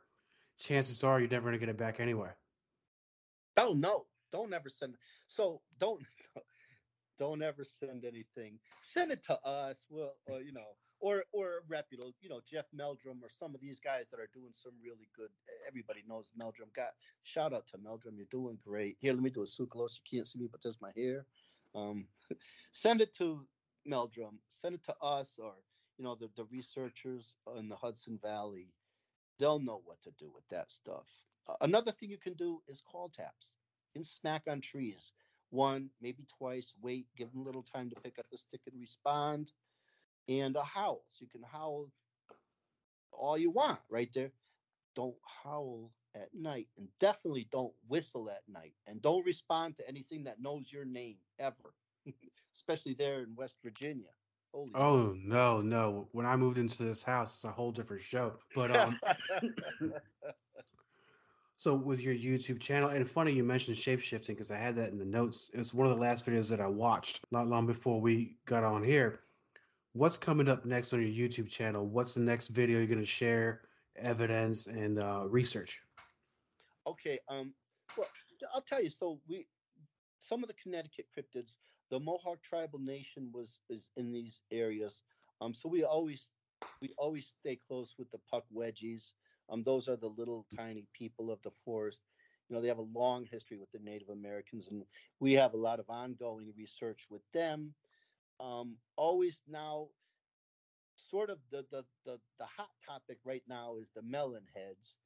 Speaker 3: chances are you're never going to get it back anyway.
Speaker 4: Oh, no. don't ever send. So don't don't ever send anything. Send it to us. Well, or, you know, or or reputable, you know, Jeff Meldrum or some of these guys that are doing some really good. Everybody knows Meldrum. Got shout out to Meldrum. You're doing great. Here, let me do a super close. You can't see me, but there's my hair. Um, send it to Meldrum. Send it to us or you know the the researchers in the Hudson Valley. They'll know what to do with that stuff. Uh, another thing you can do is call taps. and smack on trees one, maybe twice, wait, give them a little time to pick up the stick and respond, and a howl. So you can howl all you want right there. Don't howl at night, and definitely don't whistle at night, and don't respond to anything that knows your name ever, especially there in West Virginia.
Speaker 3: Holy oh no, no! When I moved into this house, it's a whole different show. But um, So with your YouTube channel, and funny you mentioned shapeshifting because I had that in the notes. It's one of the last videos that I watched not long before we got on here. What's coming up next on your YouTube channel? What's the next video you're going to share, evidence and uh, research?
Speaker 4: Okay. Um. Well, I'll tell you. So we, some of the Connecticut cryptids, the Mohawk tribal nation was is in these areas. Um. So we always we always stay close with the Pukwudgies um, those are the little tiny people of the forest. You know, they have a long history with the Native Americans, and we have a lot of ongoing research with them. Um, always now, sort of the, the the the hot topic right now is the melon heads,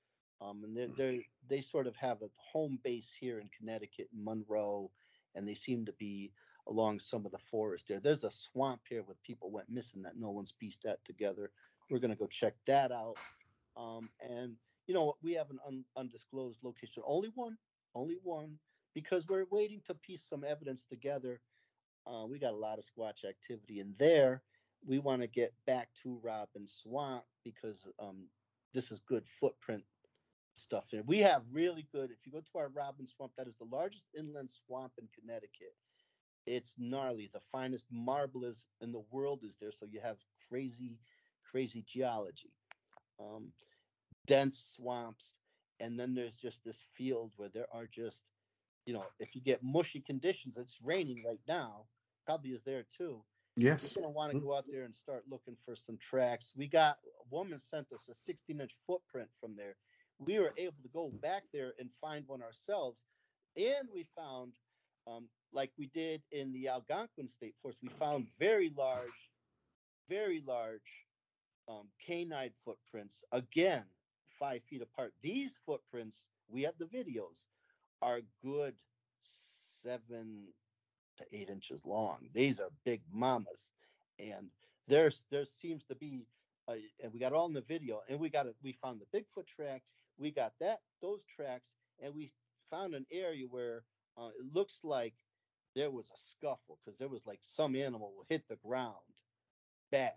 Speaker 4: um, and they they they sort of have a home base here in Connecticut, Monroe, and they seem to be along some of the forest there. There's a swamp here where people went missing that no one's pieced that together. We're gonna go check that out. Um, and you know we have an un- undisclosed location, only one, only one, because we're waiting to piece some evidence together. Uh, we got a lot of Squatch activity in there. We want to get back to Robbins Swamp because um, this is good footprint stuff there. We have really good. If you go to our Robbins Swamp, that is the largest inland swamp in Connecticut. It's gnarly. The finest marble is in the world is there. So you have crazy, crazy geology um, dense swamps, and then there's just this field where there are just, you know, if you get mushy conditions, it's raining right now, probably is there too.
Speaker 3: Yes.
Speaker 4: You're gonna want to mm-hmm. go out there and start looking for some tracks. We got a woman sent us a 16 inch footprint from there. We were able to go back there and find one ourselves, and we found, um, like we did in the Algonquin State Forest, we found very large, very large um, canine footprints, again, five feet apart. These footprints, we have the videos, are good seven to eight inches long. These are big mamas. And there's there seems to be uh, and we got all in the video and we got it we found the bigfoot track we got that those tracks and we found an area where uh, it looks like there was a scuffle because there was like some animal hit the ground bad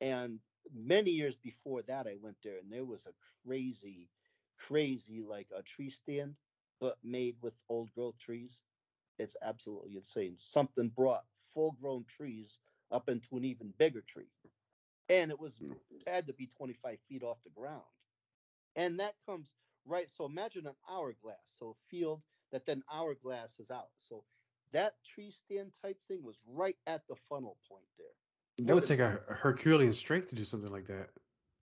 Speaker 4: and many years before that, I went there and there was a crazy, crazy, like a tree stand, but made with old growth trees. It's absolutely insane. Something brought full grown trees up into an even bigger tree. And it was hmm. had to be 25 feet off the ground. And that comes right. So imagine an hourglass. So a field that then hourglass is out. So that tree stand type thing was right at the funnel point there.
Speaker 3: That would take a Herculean strength to do something like that.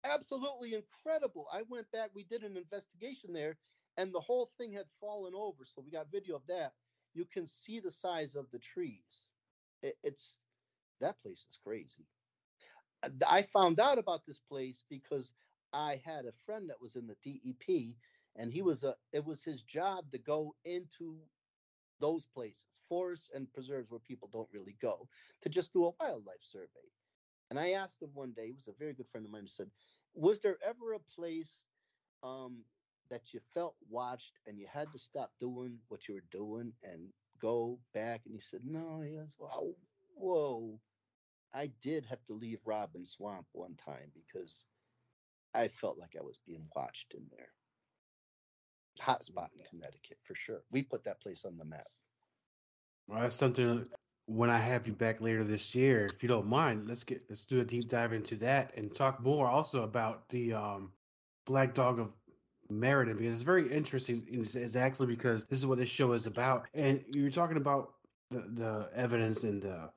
Speaker 4: Absolutely incredible. I went back, we did an investigation there, and the whole thing had fallen over. So we got video of that. You can see the size of the trees. It, it's that place is crazy. Uh, I found out about this place because I had a friend that was in the DEP, and he was a. It was his job to go into those places, forests and preserves where people don't really go, to just do a wildlife survey. And I asked him one day, he was a very good friend of mine, he said, Was there ever a place um, that you felt watched and you had to stop doing what you were doing and go back? And he said, No, he goes, wow, whoa. I did have to leave Robbins Swamp one time because I felt like I was being watched in there hot spot in Connecticut for sure. We put that place on the map.
Speaker 3: Well, that's something. When I have you back later this year, if you don't mind, let's get let's do a deep dive into that and talk more also about the um, Black Dog of Meriden because it's very interesting exactly because this is what this show is about. And you're talking about the, the evidence and the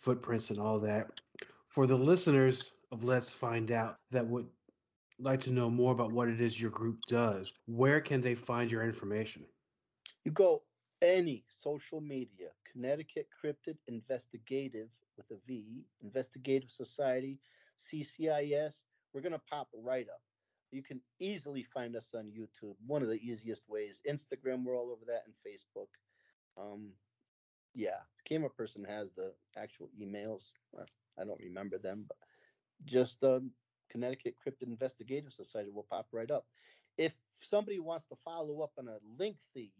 Speaker 3: footprints and all that. For the listeners of Let's Find Out that would like to know more about what it is your group does, where can they find your information?
Speaker 4: You go any social media, Connecticut Cryptid Investigative with a V, Investigative Society, CCIS, we're going to pop right up. You can easily find us on YouTube. One of the easiest ways. Instagram, we're all over that, and Facebook. Um, yeah, camera person has the actual emails. I don't remember them, but just um, Connecticut Cryptid Investigative Society will pop right up. If somebody wants to follow up on a lengthy,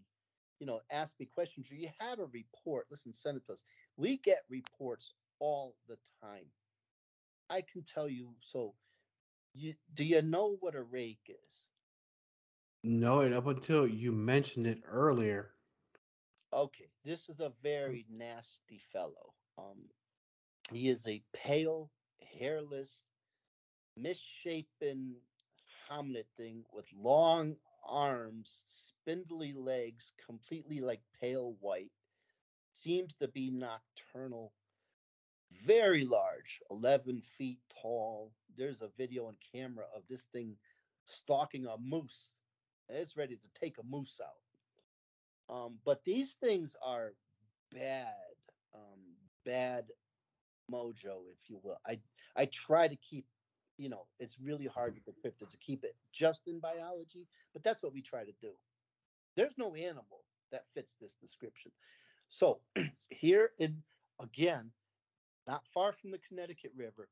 Speaker 4: you know, ask me questions, or you have a report, listen, send it to us. We get reports all the time. I can tell you. So, you do you know what a rake is?
Speaker 3: No, and up until you mentioned it earlier.
Speaker 4: Okay, this is a very nasty fellow. Um, he is a pale, hairless, misshapen hominid thing with long arms, spindly legs, completely like pale white. Seems to be nocturnal very large, 11 feet tall. There's a video and camera of this thing stalking a moose. It's ready to take a moose out. Um, but these things are bad, um, bad mojo, if you will. I I try to keep, you know, it's really hard the cryptid to keep it just in biology, but that's what we try to do. There's no animal that fits this description. So here in again, not far from the Connecticut River,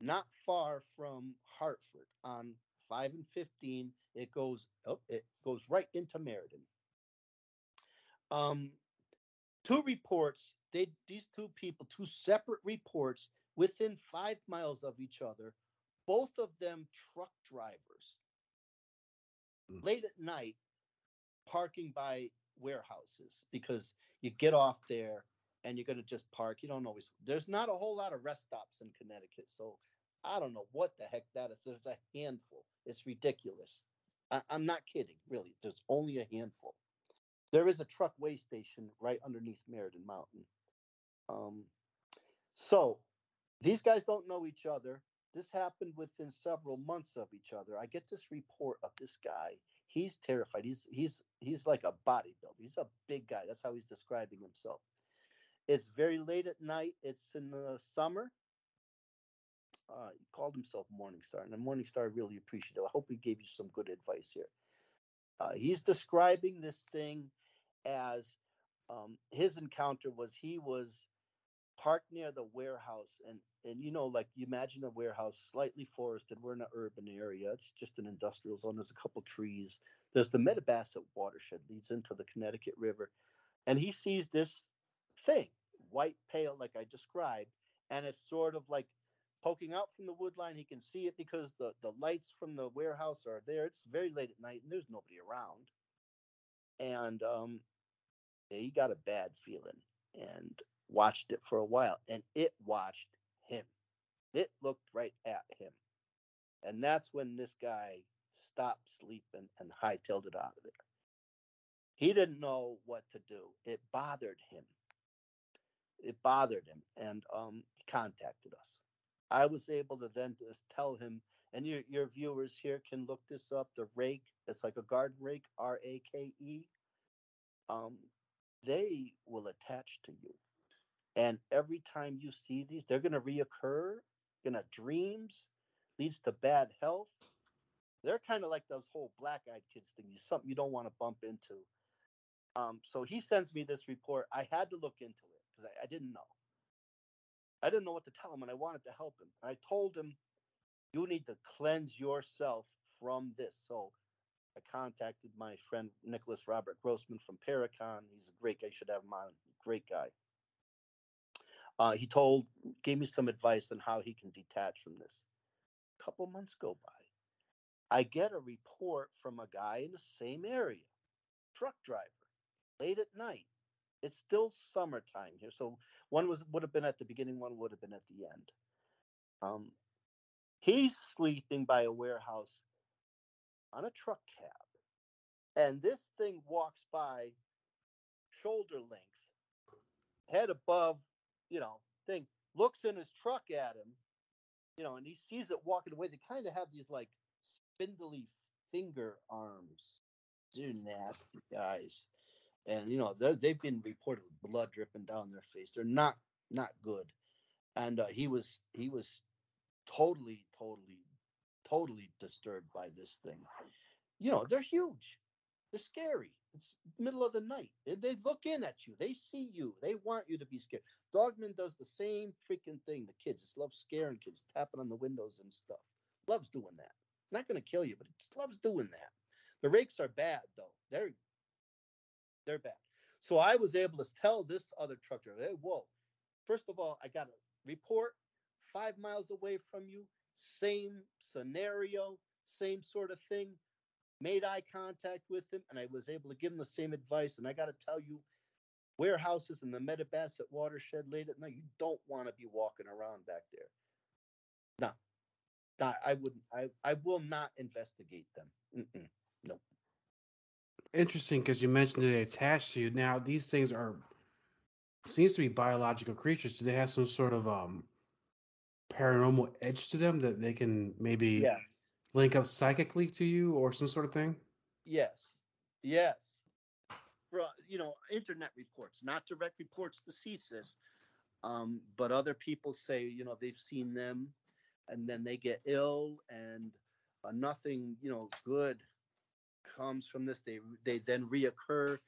Speaker 4: not far from Hartford on 5 and 15. It goes oh, it goes right into Meriden. Um, two reports, they these two people, two separate reports within five miles of each other, both of them truck drivers. Mm. Late at night, parking by warehouses because you get off there and you're going to just park. You don't always, there's not a whole lot of rest stops in Connecticut. So I don't know what the heck that is. There's a handful. It's ridiculous. I, am not kidding, really. There's only a handful. There is a truck way station right underneath Meriden Mountain. Um, so these guys don't know each other. This happened within several months of each other. I get this report of this guy. He's terrified. He's he's he's like a bodybuilder. He's a big guy. That's how he's describing himself. It's very late at night. It's in the summer. Uh, he called himself Morningstar, and the Morningstar really appreciative. I hope he gave you some good advice here. Uh, he's describing this thing as um, his encounter was he was parked near the warehouse, and and you know, like you imagine a warehouse slightly forested. We're in an urban area. It's just an industrial zone. There's a couple trees. There's the Mattabesset watershed leads into the Connecticut River, and he sees this thing, white pale, like I described, and it's sort of like poking out from the wood line. He can see it because the, the lights from the warehouse are there. It's very late at night and there's nobody around. And um, he got a bad feeling and watched it for a while, and it watched him. It looked right at him. And that's when this guy stopped sleeping and hightailed it out of there. He didn't know what to do. It bothered him it bothered him and um, he contacted us. I was able to then just tell him, and your, your viewers here can look this up the rake, it's like a garden rake, R A K E. Um, they will attach to you. And every time you see these, they're going to reoccur, to dreams, leads to bad health. They're kind of like those whole black eyed kids thing. You Something you don't want to bump into. Um, so he sends me this report. I had to look into it because I, I didn't know. I didn't know what to tell him, and I wanted to help him. And I told him, "You need to cleanse yourself from this." So I contacted my friend Nicholas Robert Grossman from Paracon. He's a great guy. You should have him on. Great guy. Uh, he told, gave me some advice on how he can detach from this. A couple months go by. I get a report from a guy in the same area, truck driver, late at night it's still summertime here. So one was would have been at the beginning, one would have been at the end. Um, he's sleeping by a warehouse on a truck cab, and this thing walks by shoulder length, head above, you know, thing, looks in his truck at him, you know, and he sees it walking away. They kind of have these like spindly finger arms. They're nasty guys. And you know they've been reported with blood dripping down their face. They're not not good. And uh, he was he was totally totally totally disturbed by this thing. You know they're huge. They're scary. It's middle of the night. They, they look in at you. They see you. They want you to be scared. Dogman does the same freaking thing. The kids just love scaring kids, tapping on the windows and stuff. Loves doing that. Not going to kill you, but it just loves doing that. The rakes are bad though. They're they're bad. So I was able to tell this other truck driver, hey, whoa. First of all, I got a report five miles away from you, same scenario, same sort of thing. Made eye contact with him, and I was able to give him the same advice. And I got to tell you, warehouses in the Mattabesset watershed late at night, you don't want to be walking around back there. No, no, I wouldn't. I I will not investigate them. Mm-mm, no.
Speaker 3: Interesting, because you mentioned they attach to you. Now these things are seems to be biological creatures. Do they have some sort of um paranormal edge to them that they can maybe
Speaker 4: Yeah.
Speaker 3: Link up psychically to you or some sort of thing?
Speaker 4: Yes. Yes. You know, internet reports, not direct reports to CCIS, um, but other people say, you know, they've seen them and then they get ill and uh, nothing, you know, good comes from this. They they then reoccur.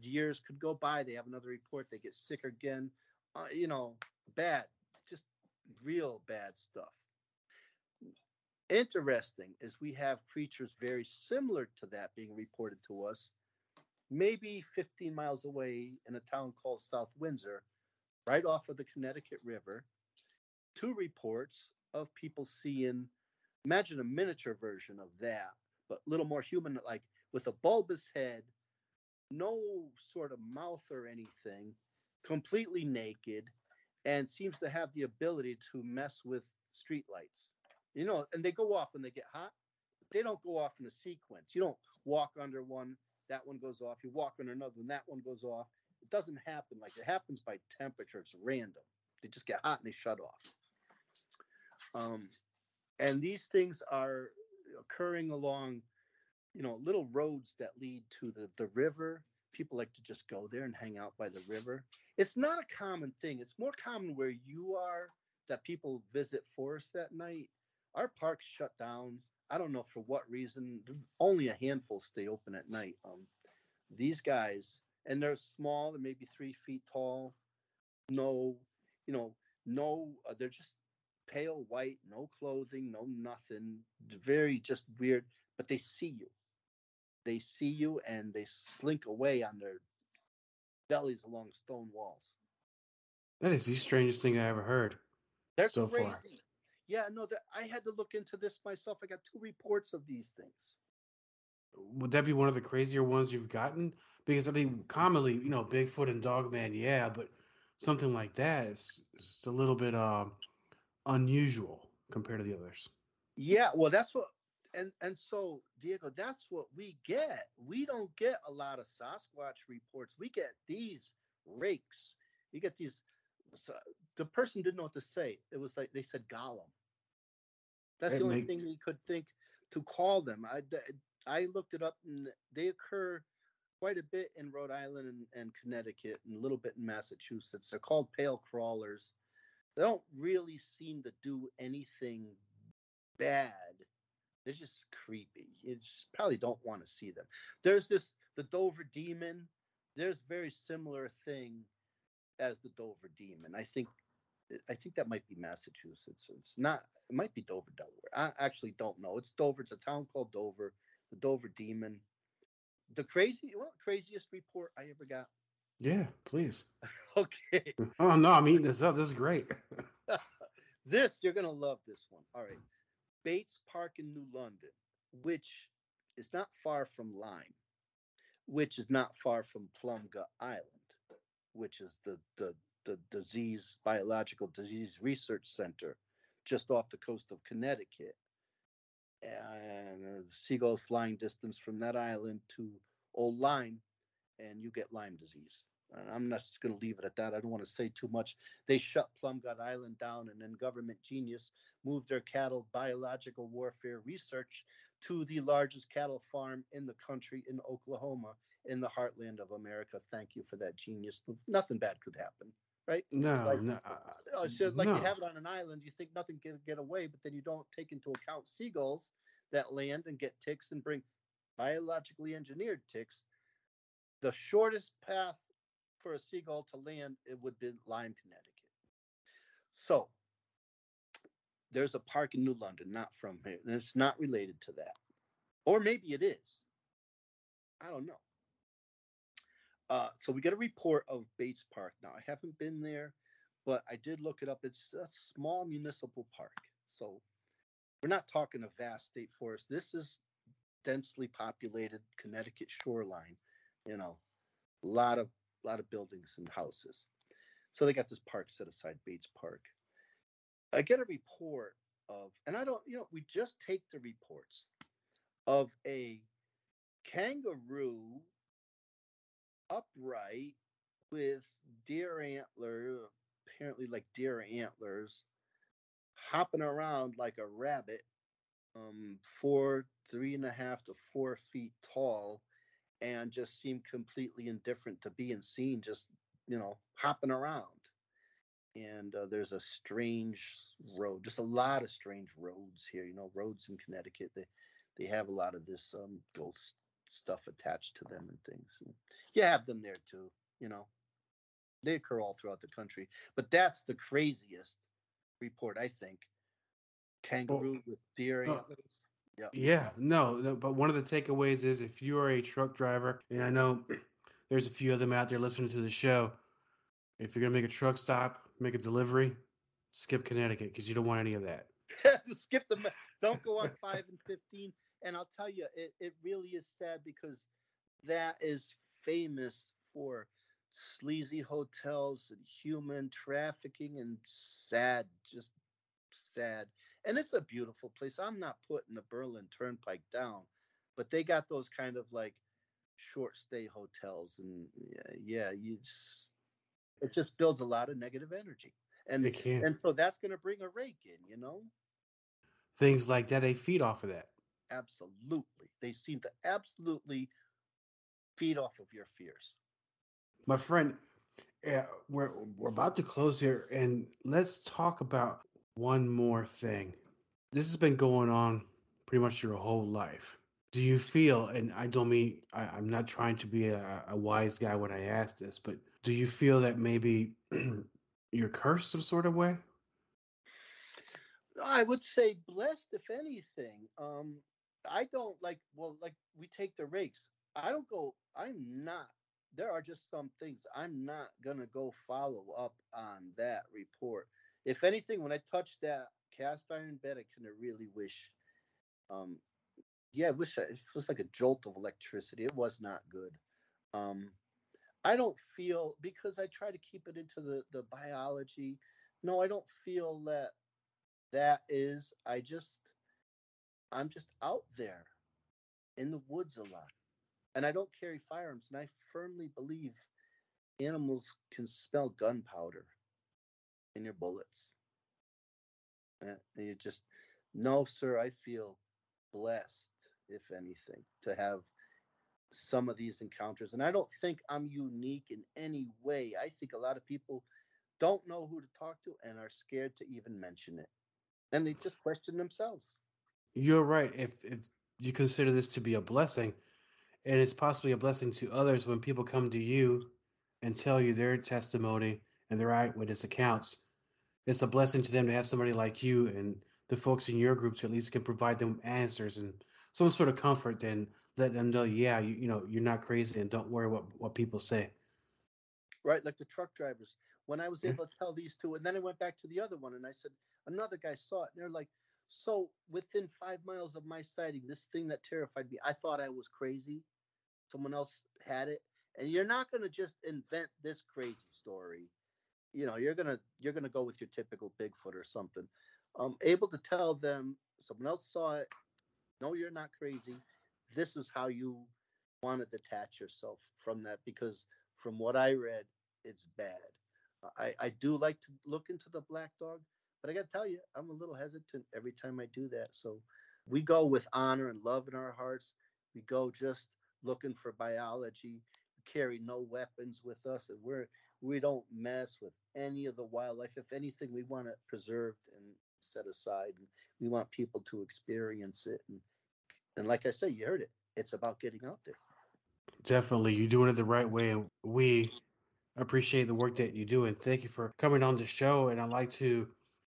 Speaker 4: Years could go by. They have another report. They get sick again. Uh, you know, bad, just real bad stuff. Interesting is we have creatures very similar to that being reported to us, maybe 15 miles away in a town called South Windsor, right off of the Connecticut River. Two reports of people seeing, imagine a miniature version of that, but a little more human, like with a bulbous head, no sort of mouth or anything, completely naked, and seems to have the ability to mess with streetlights. You know, and they go off when they get hot. They don't go off in a sequence. You don't walk under one, that one goes off. You walk under another and that one goes off. It doesn't happen like it happens by temperature. It's random. They just get hot and they shut off. Um, and these things are occurring along, you know, little roads that lead to the, the river. People like to just go there and hang out by the river. It's not a common thing. It's more common where you are that people visit forests at night. Our parks shut down. I don't know for what reason. Only a handful stay open at night. Um, these guys, and they're small, they're maybe three feet tall. No, you know, no, uh, they're just pale white, no clothing, no nothing. Very just weird, but they see you. They see you and they slink away on their bellies along stone walls.
Speaker 3: That is the strangest thing I ever heard.
Speaker 4: They're
Speaker 3: So
Speaker 4: crazy.
Speaker 3: far.
Speaker 4: Yeah, no, that I had to look into this myself. I got two reports of these things.
Speaker 3: Would that be one of the crazier ones you've gotten? Because I mean, commonly, you know, Bigfoot and Dogman, yeah, but something like that is it's a little bit um unusual compared to the others.
Speaker 4: Yeah, well, that's what, and and so Diego, that's what we get. We don't get a lot of Sasquatch reports. We get these rakes. You get these. So the person didn't know what to say. It was like they said Gollum. That's
Speaker 3: It
Speaker 4: the only
Speaker 3: make-
Speaker 4: thing he could think to call them. I I looked it up, and they occur quite a bit in Rhode Island and, and Connecticut, and a little bit in Massachusetts. They're called pale crawlers. They don't really seem to do anything bad. They're just creepy. You just probably don't want to see them. There's this the Dover Demon. There's very similar thing as the Dover Demon. I think I think that might be Massachusetts. It's not. It might be Dover, Delaware. I actually don't know. It's Dover. It's a town called Dover. The Dover Demon. The crazy, well, craziest report I ever got.
Speaker 3: Yeah, please.
Speaker 4: Okay,
Speaker 3: Oh no, I'm eating this up. This is great.
Speaker 4: this you're gonna love this one. All right, Bates Park in New London, which is not far from Lyme, which is not far from Plumgut Island, which is the the the disease biological disease research center just off the coast of Connecticut. And seagull flying distance from that island to Old Lyme, and you get Lyme disease. And I'm not just going to leave it at that. I don't want to say too much. They shut Plum Gut Island down, and then government genius moved their cattle biological warfare research to the largest cattle farm in the country in Oklahoma, in the heartland of America. Thank you for that genius. Nothing bad could happen, right?
Speaker 3: No,
Speaker 4: Like-
Speaker 3: no.
Speaker 4: Uh, uh, oh, so like
Speaker 3: no.
Speaker 4: you have it on an island, you think nothing can get away, but then you don't take into account seagulls that land and get ticks and bring biologically engineered ticks. The shortest path for a seagull to land it would be Lyme, Connecticut. So there's a park in New London, not from here, and it's not related to that, or maybe it is. I don't know. Uh, so we get a report of Bates Park. Now I haven't been there but I did look it up. It's a small municipal park. So we're not talking a vast state forest. This is densely populated Connecticut shoreline, you know, a lot of lot of buildings and houses. So they got this park set aside, Bates Park. I get a report of, and I don't, you know, we just take the reports of a kangaroo upright with deer antler apparently like deer antlers hopping around like a rabbit um four three and a half to four feet tall and just seemed completely indifferent to being seen just you know hopping around. And uh, there's a strange road just a lot of strange roads here you know roads in connecticut they they have a lot of this um ghost stuff attached to them and things and you have them there too you know they occur all throughout the country. But that's the craziest report, I think. Kangaroo with deer antlers. Yeah.
Speaker 3: Yeah, no, no, but one of the takeaways is if you are a truck driver, and I know there's a few of them out there listening to the show, if you're gonna make a truck stop, make a delivery, skip Connecticut because you don't want any of that.
Speaker 4: Skip the. Don't go on five and fifteen. And I'll tell you, it, it really is sad because that is famous for sleazy hotels and human trafficking and sad, just sad. And it's a beautiful place. I'm not putting the Berlin Turnpike down, but they got those kind of like short stay hotels, and yeah, you just, it just builds a lot of negative energy. And and so that's going to bring a rake in, you know.
Speaker 3: Things like that, they feed off of that.
Speaker 4: Absolutely. They seem to absolutely feed off of your fears.
Speaker 3: My friend, uh, we're we're about to close here, and let's talk about one more thing. This has been going on pretty much your whole life. Do you feel, and I don't mean I, I'm not trying to be a, a wise guy when I ask this, but do you feel that maybe you're cursed some sort of way?
Speaker 4: I would say blessed, if anything. Um, I don't like, well, like we take the rakes. I don't go, I'm not, there are just some things I'm not going to go follow up on that report. If anything, when I touch that cast iron bed, I kind of really wish, um, yeah, I wish I, it was like a jolt of electricity. It was not good. Um, I don't feel because I try to keep it into the the biology. No, I don't feel that that is. I just I'm just out there in the woods a lot, and I don't carry firearms. And I firmly believe animals can smell gunpowder in your bullets. Uh, And you just no, sir. I feel blessed, if anything, to have some of these encounters. And I don't think I'm unique in any way. I think a lot of people don't know who to talk to and are scared to even mention it. And they just question themselves.
Speaker 3: You're right. If if you consider this to be a blessing, and it's possibly a blessing to others when people come to you and tell you their testimony and their eyewitness accounts, it's a blessing to them to have somebody like you and the folks in your group to at least can provide them answers and some sort of comfort and let them know, yeah, you, you know, you're not crazy and don't worry what what people say.
Speaker 4: right? Like the truck drivers. When I was
Speaker 3: Yeah.
Speaker 4: able to tell these two, and then I went back to the other one and I said, another guy saw it, and they're like, so within five miles of my sighting, this thing that terrified me, I thought I was crazy. Someone else had it, and you're not gonna just invent this crazy story. You know, you're gonna you're gonna go with your typical Bigfoot or something. Um, able to tell them someone else saw it, No, you're not crazy. This is how you want to detach yourself from that because from what I read, it's bad. I, I do like to look into the black dog, but I got to tell you, I'm a little hesitant every time I do that. So we go with honor and love in our hearts. We go just looking for biology. We carry no weapons with us, and we're we don't mess with any of the wildlife. If anything, we want it preserved and set aside, and we want people to experience it. And and like I say, you heard it. It's about getting out there.
Speaker 3: Definitely, you're doing it the right way, and we appreciate the work that you do. And thank you for coming on the show. And I'd like to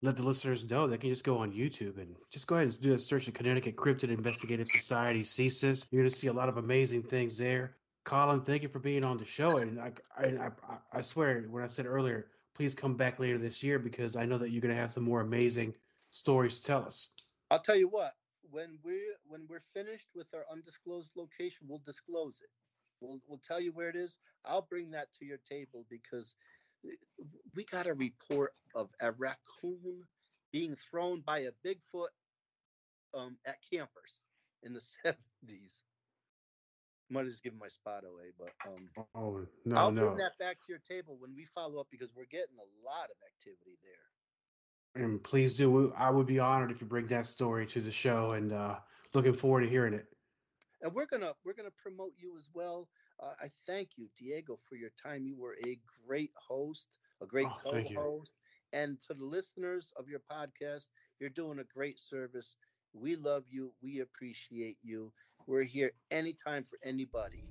Speaker 3: let the listeners know they can just go on YouTube and just go ahead and do a search of Connecticut Cryptid Investigative Society CCIS. You're going to see a lot of amazing things there. Colin, thank you for being on the show. And I, I, I, swear, when I said earlier, please come back later this year because I know that you're going to have some more amazing stories to tell us.
Speaker 4: I'll tell you what. When we're when we're finished with our undisclosed location, we'll disclose it. We'll we'll tell you where it is. I'll bring that to your table because we got a report of a raccoon being thrown by a Bigfoot um, at campers in the seventies. Might have just given my spot away, but um,
Speaker 3: oh no,
Speaker 4: I'll
Speaker 3: no.
Speaker 4: bring that back to your table when we follow up because we're getting a lot of activity there.
Speaker 3: And please do. I would be honored if you bring that story to the show, and uh, looking forward to hearing it.
Speaker 4: And we're gonna we're gonna promote you as well. Uh, I thank you, Diego, for your time. You were a great host, a great
Speaker 3: Oh,
Speaker 4: co-host, and to the listeners of your podcast, you're doing a great service. We love you. We appreciate you. We're here anytime for anybody.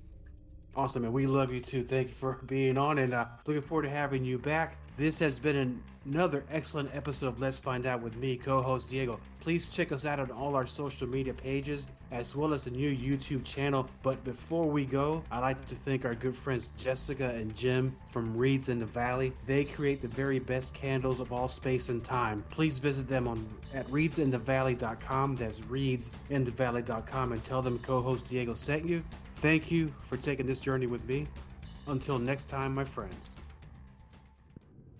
Speaker 3: Awesome, and we love you too. Thank you for being on, and uh, looking forward to having you back. This has been an- another excellent episode of Let's Find Out with me, co-host Diego. Please check us out on all our social media pages, as well as the new YouTube channel. But before we go, I'd like to thank our good friends Jessica and Jim from Reeds in the Valley. They create the very best candles of all space and time. Please visit them on at reedsinthevalley.com. That's reedsinthevalley.com, and tell them co-host Diego sent you. Thank you for taking this journey with me. Until next time, my friends.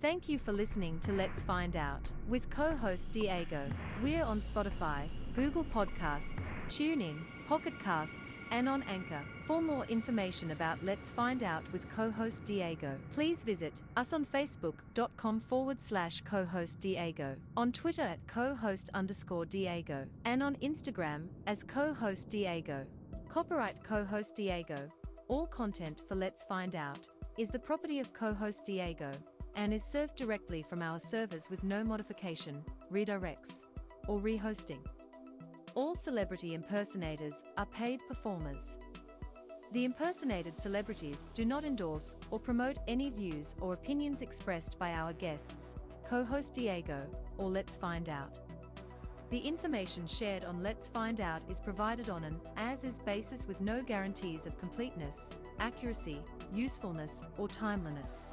Speaker 2: Thank you for listening to Let's Find Out with co host Diego. We're on Spotify, Google Podcasts, TuneIn, Pocket Casts, and on Anchor. For more information about Let's Find Out with co host Diego, please visit us on Facebook.com forward slash co host Diego, on Twitter at co host underscore Diego, and on Instagram as co host Diego. Copyright co host Diego. All content for Let's Find Out is the property of co host Diego and is served directly from our servers with no modification, redirects, or rehosting. All celebrity impersonators are paid performers. The impersonated celebrities do not endorse or promote any views or opinions expressed by our guests, co host Diego, or Let's Find Out. The information shared on Let's Find Out is provided on an as is basis with no guarantees of completeness, accuracy, usefulness, or timeliness.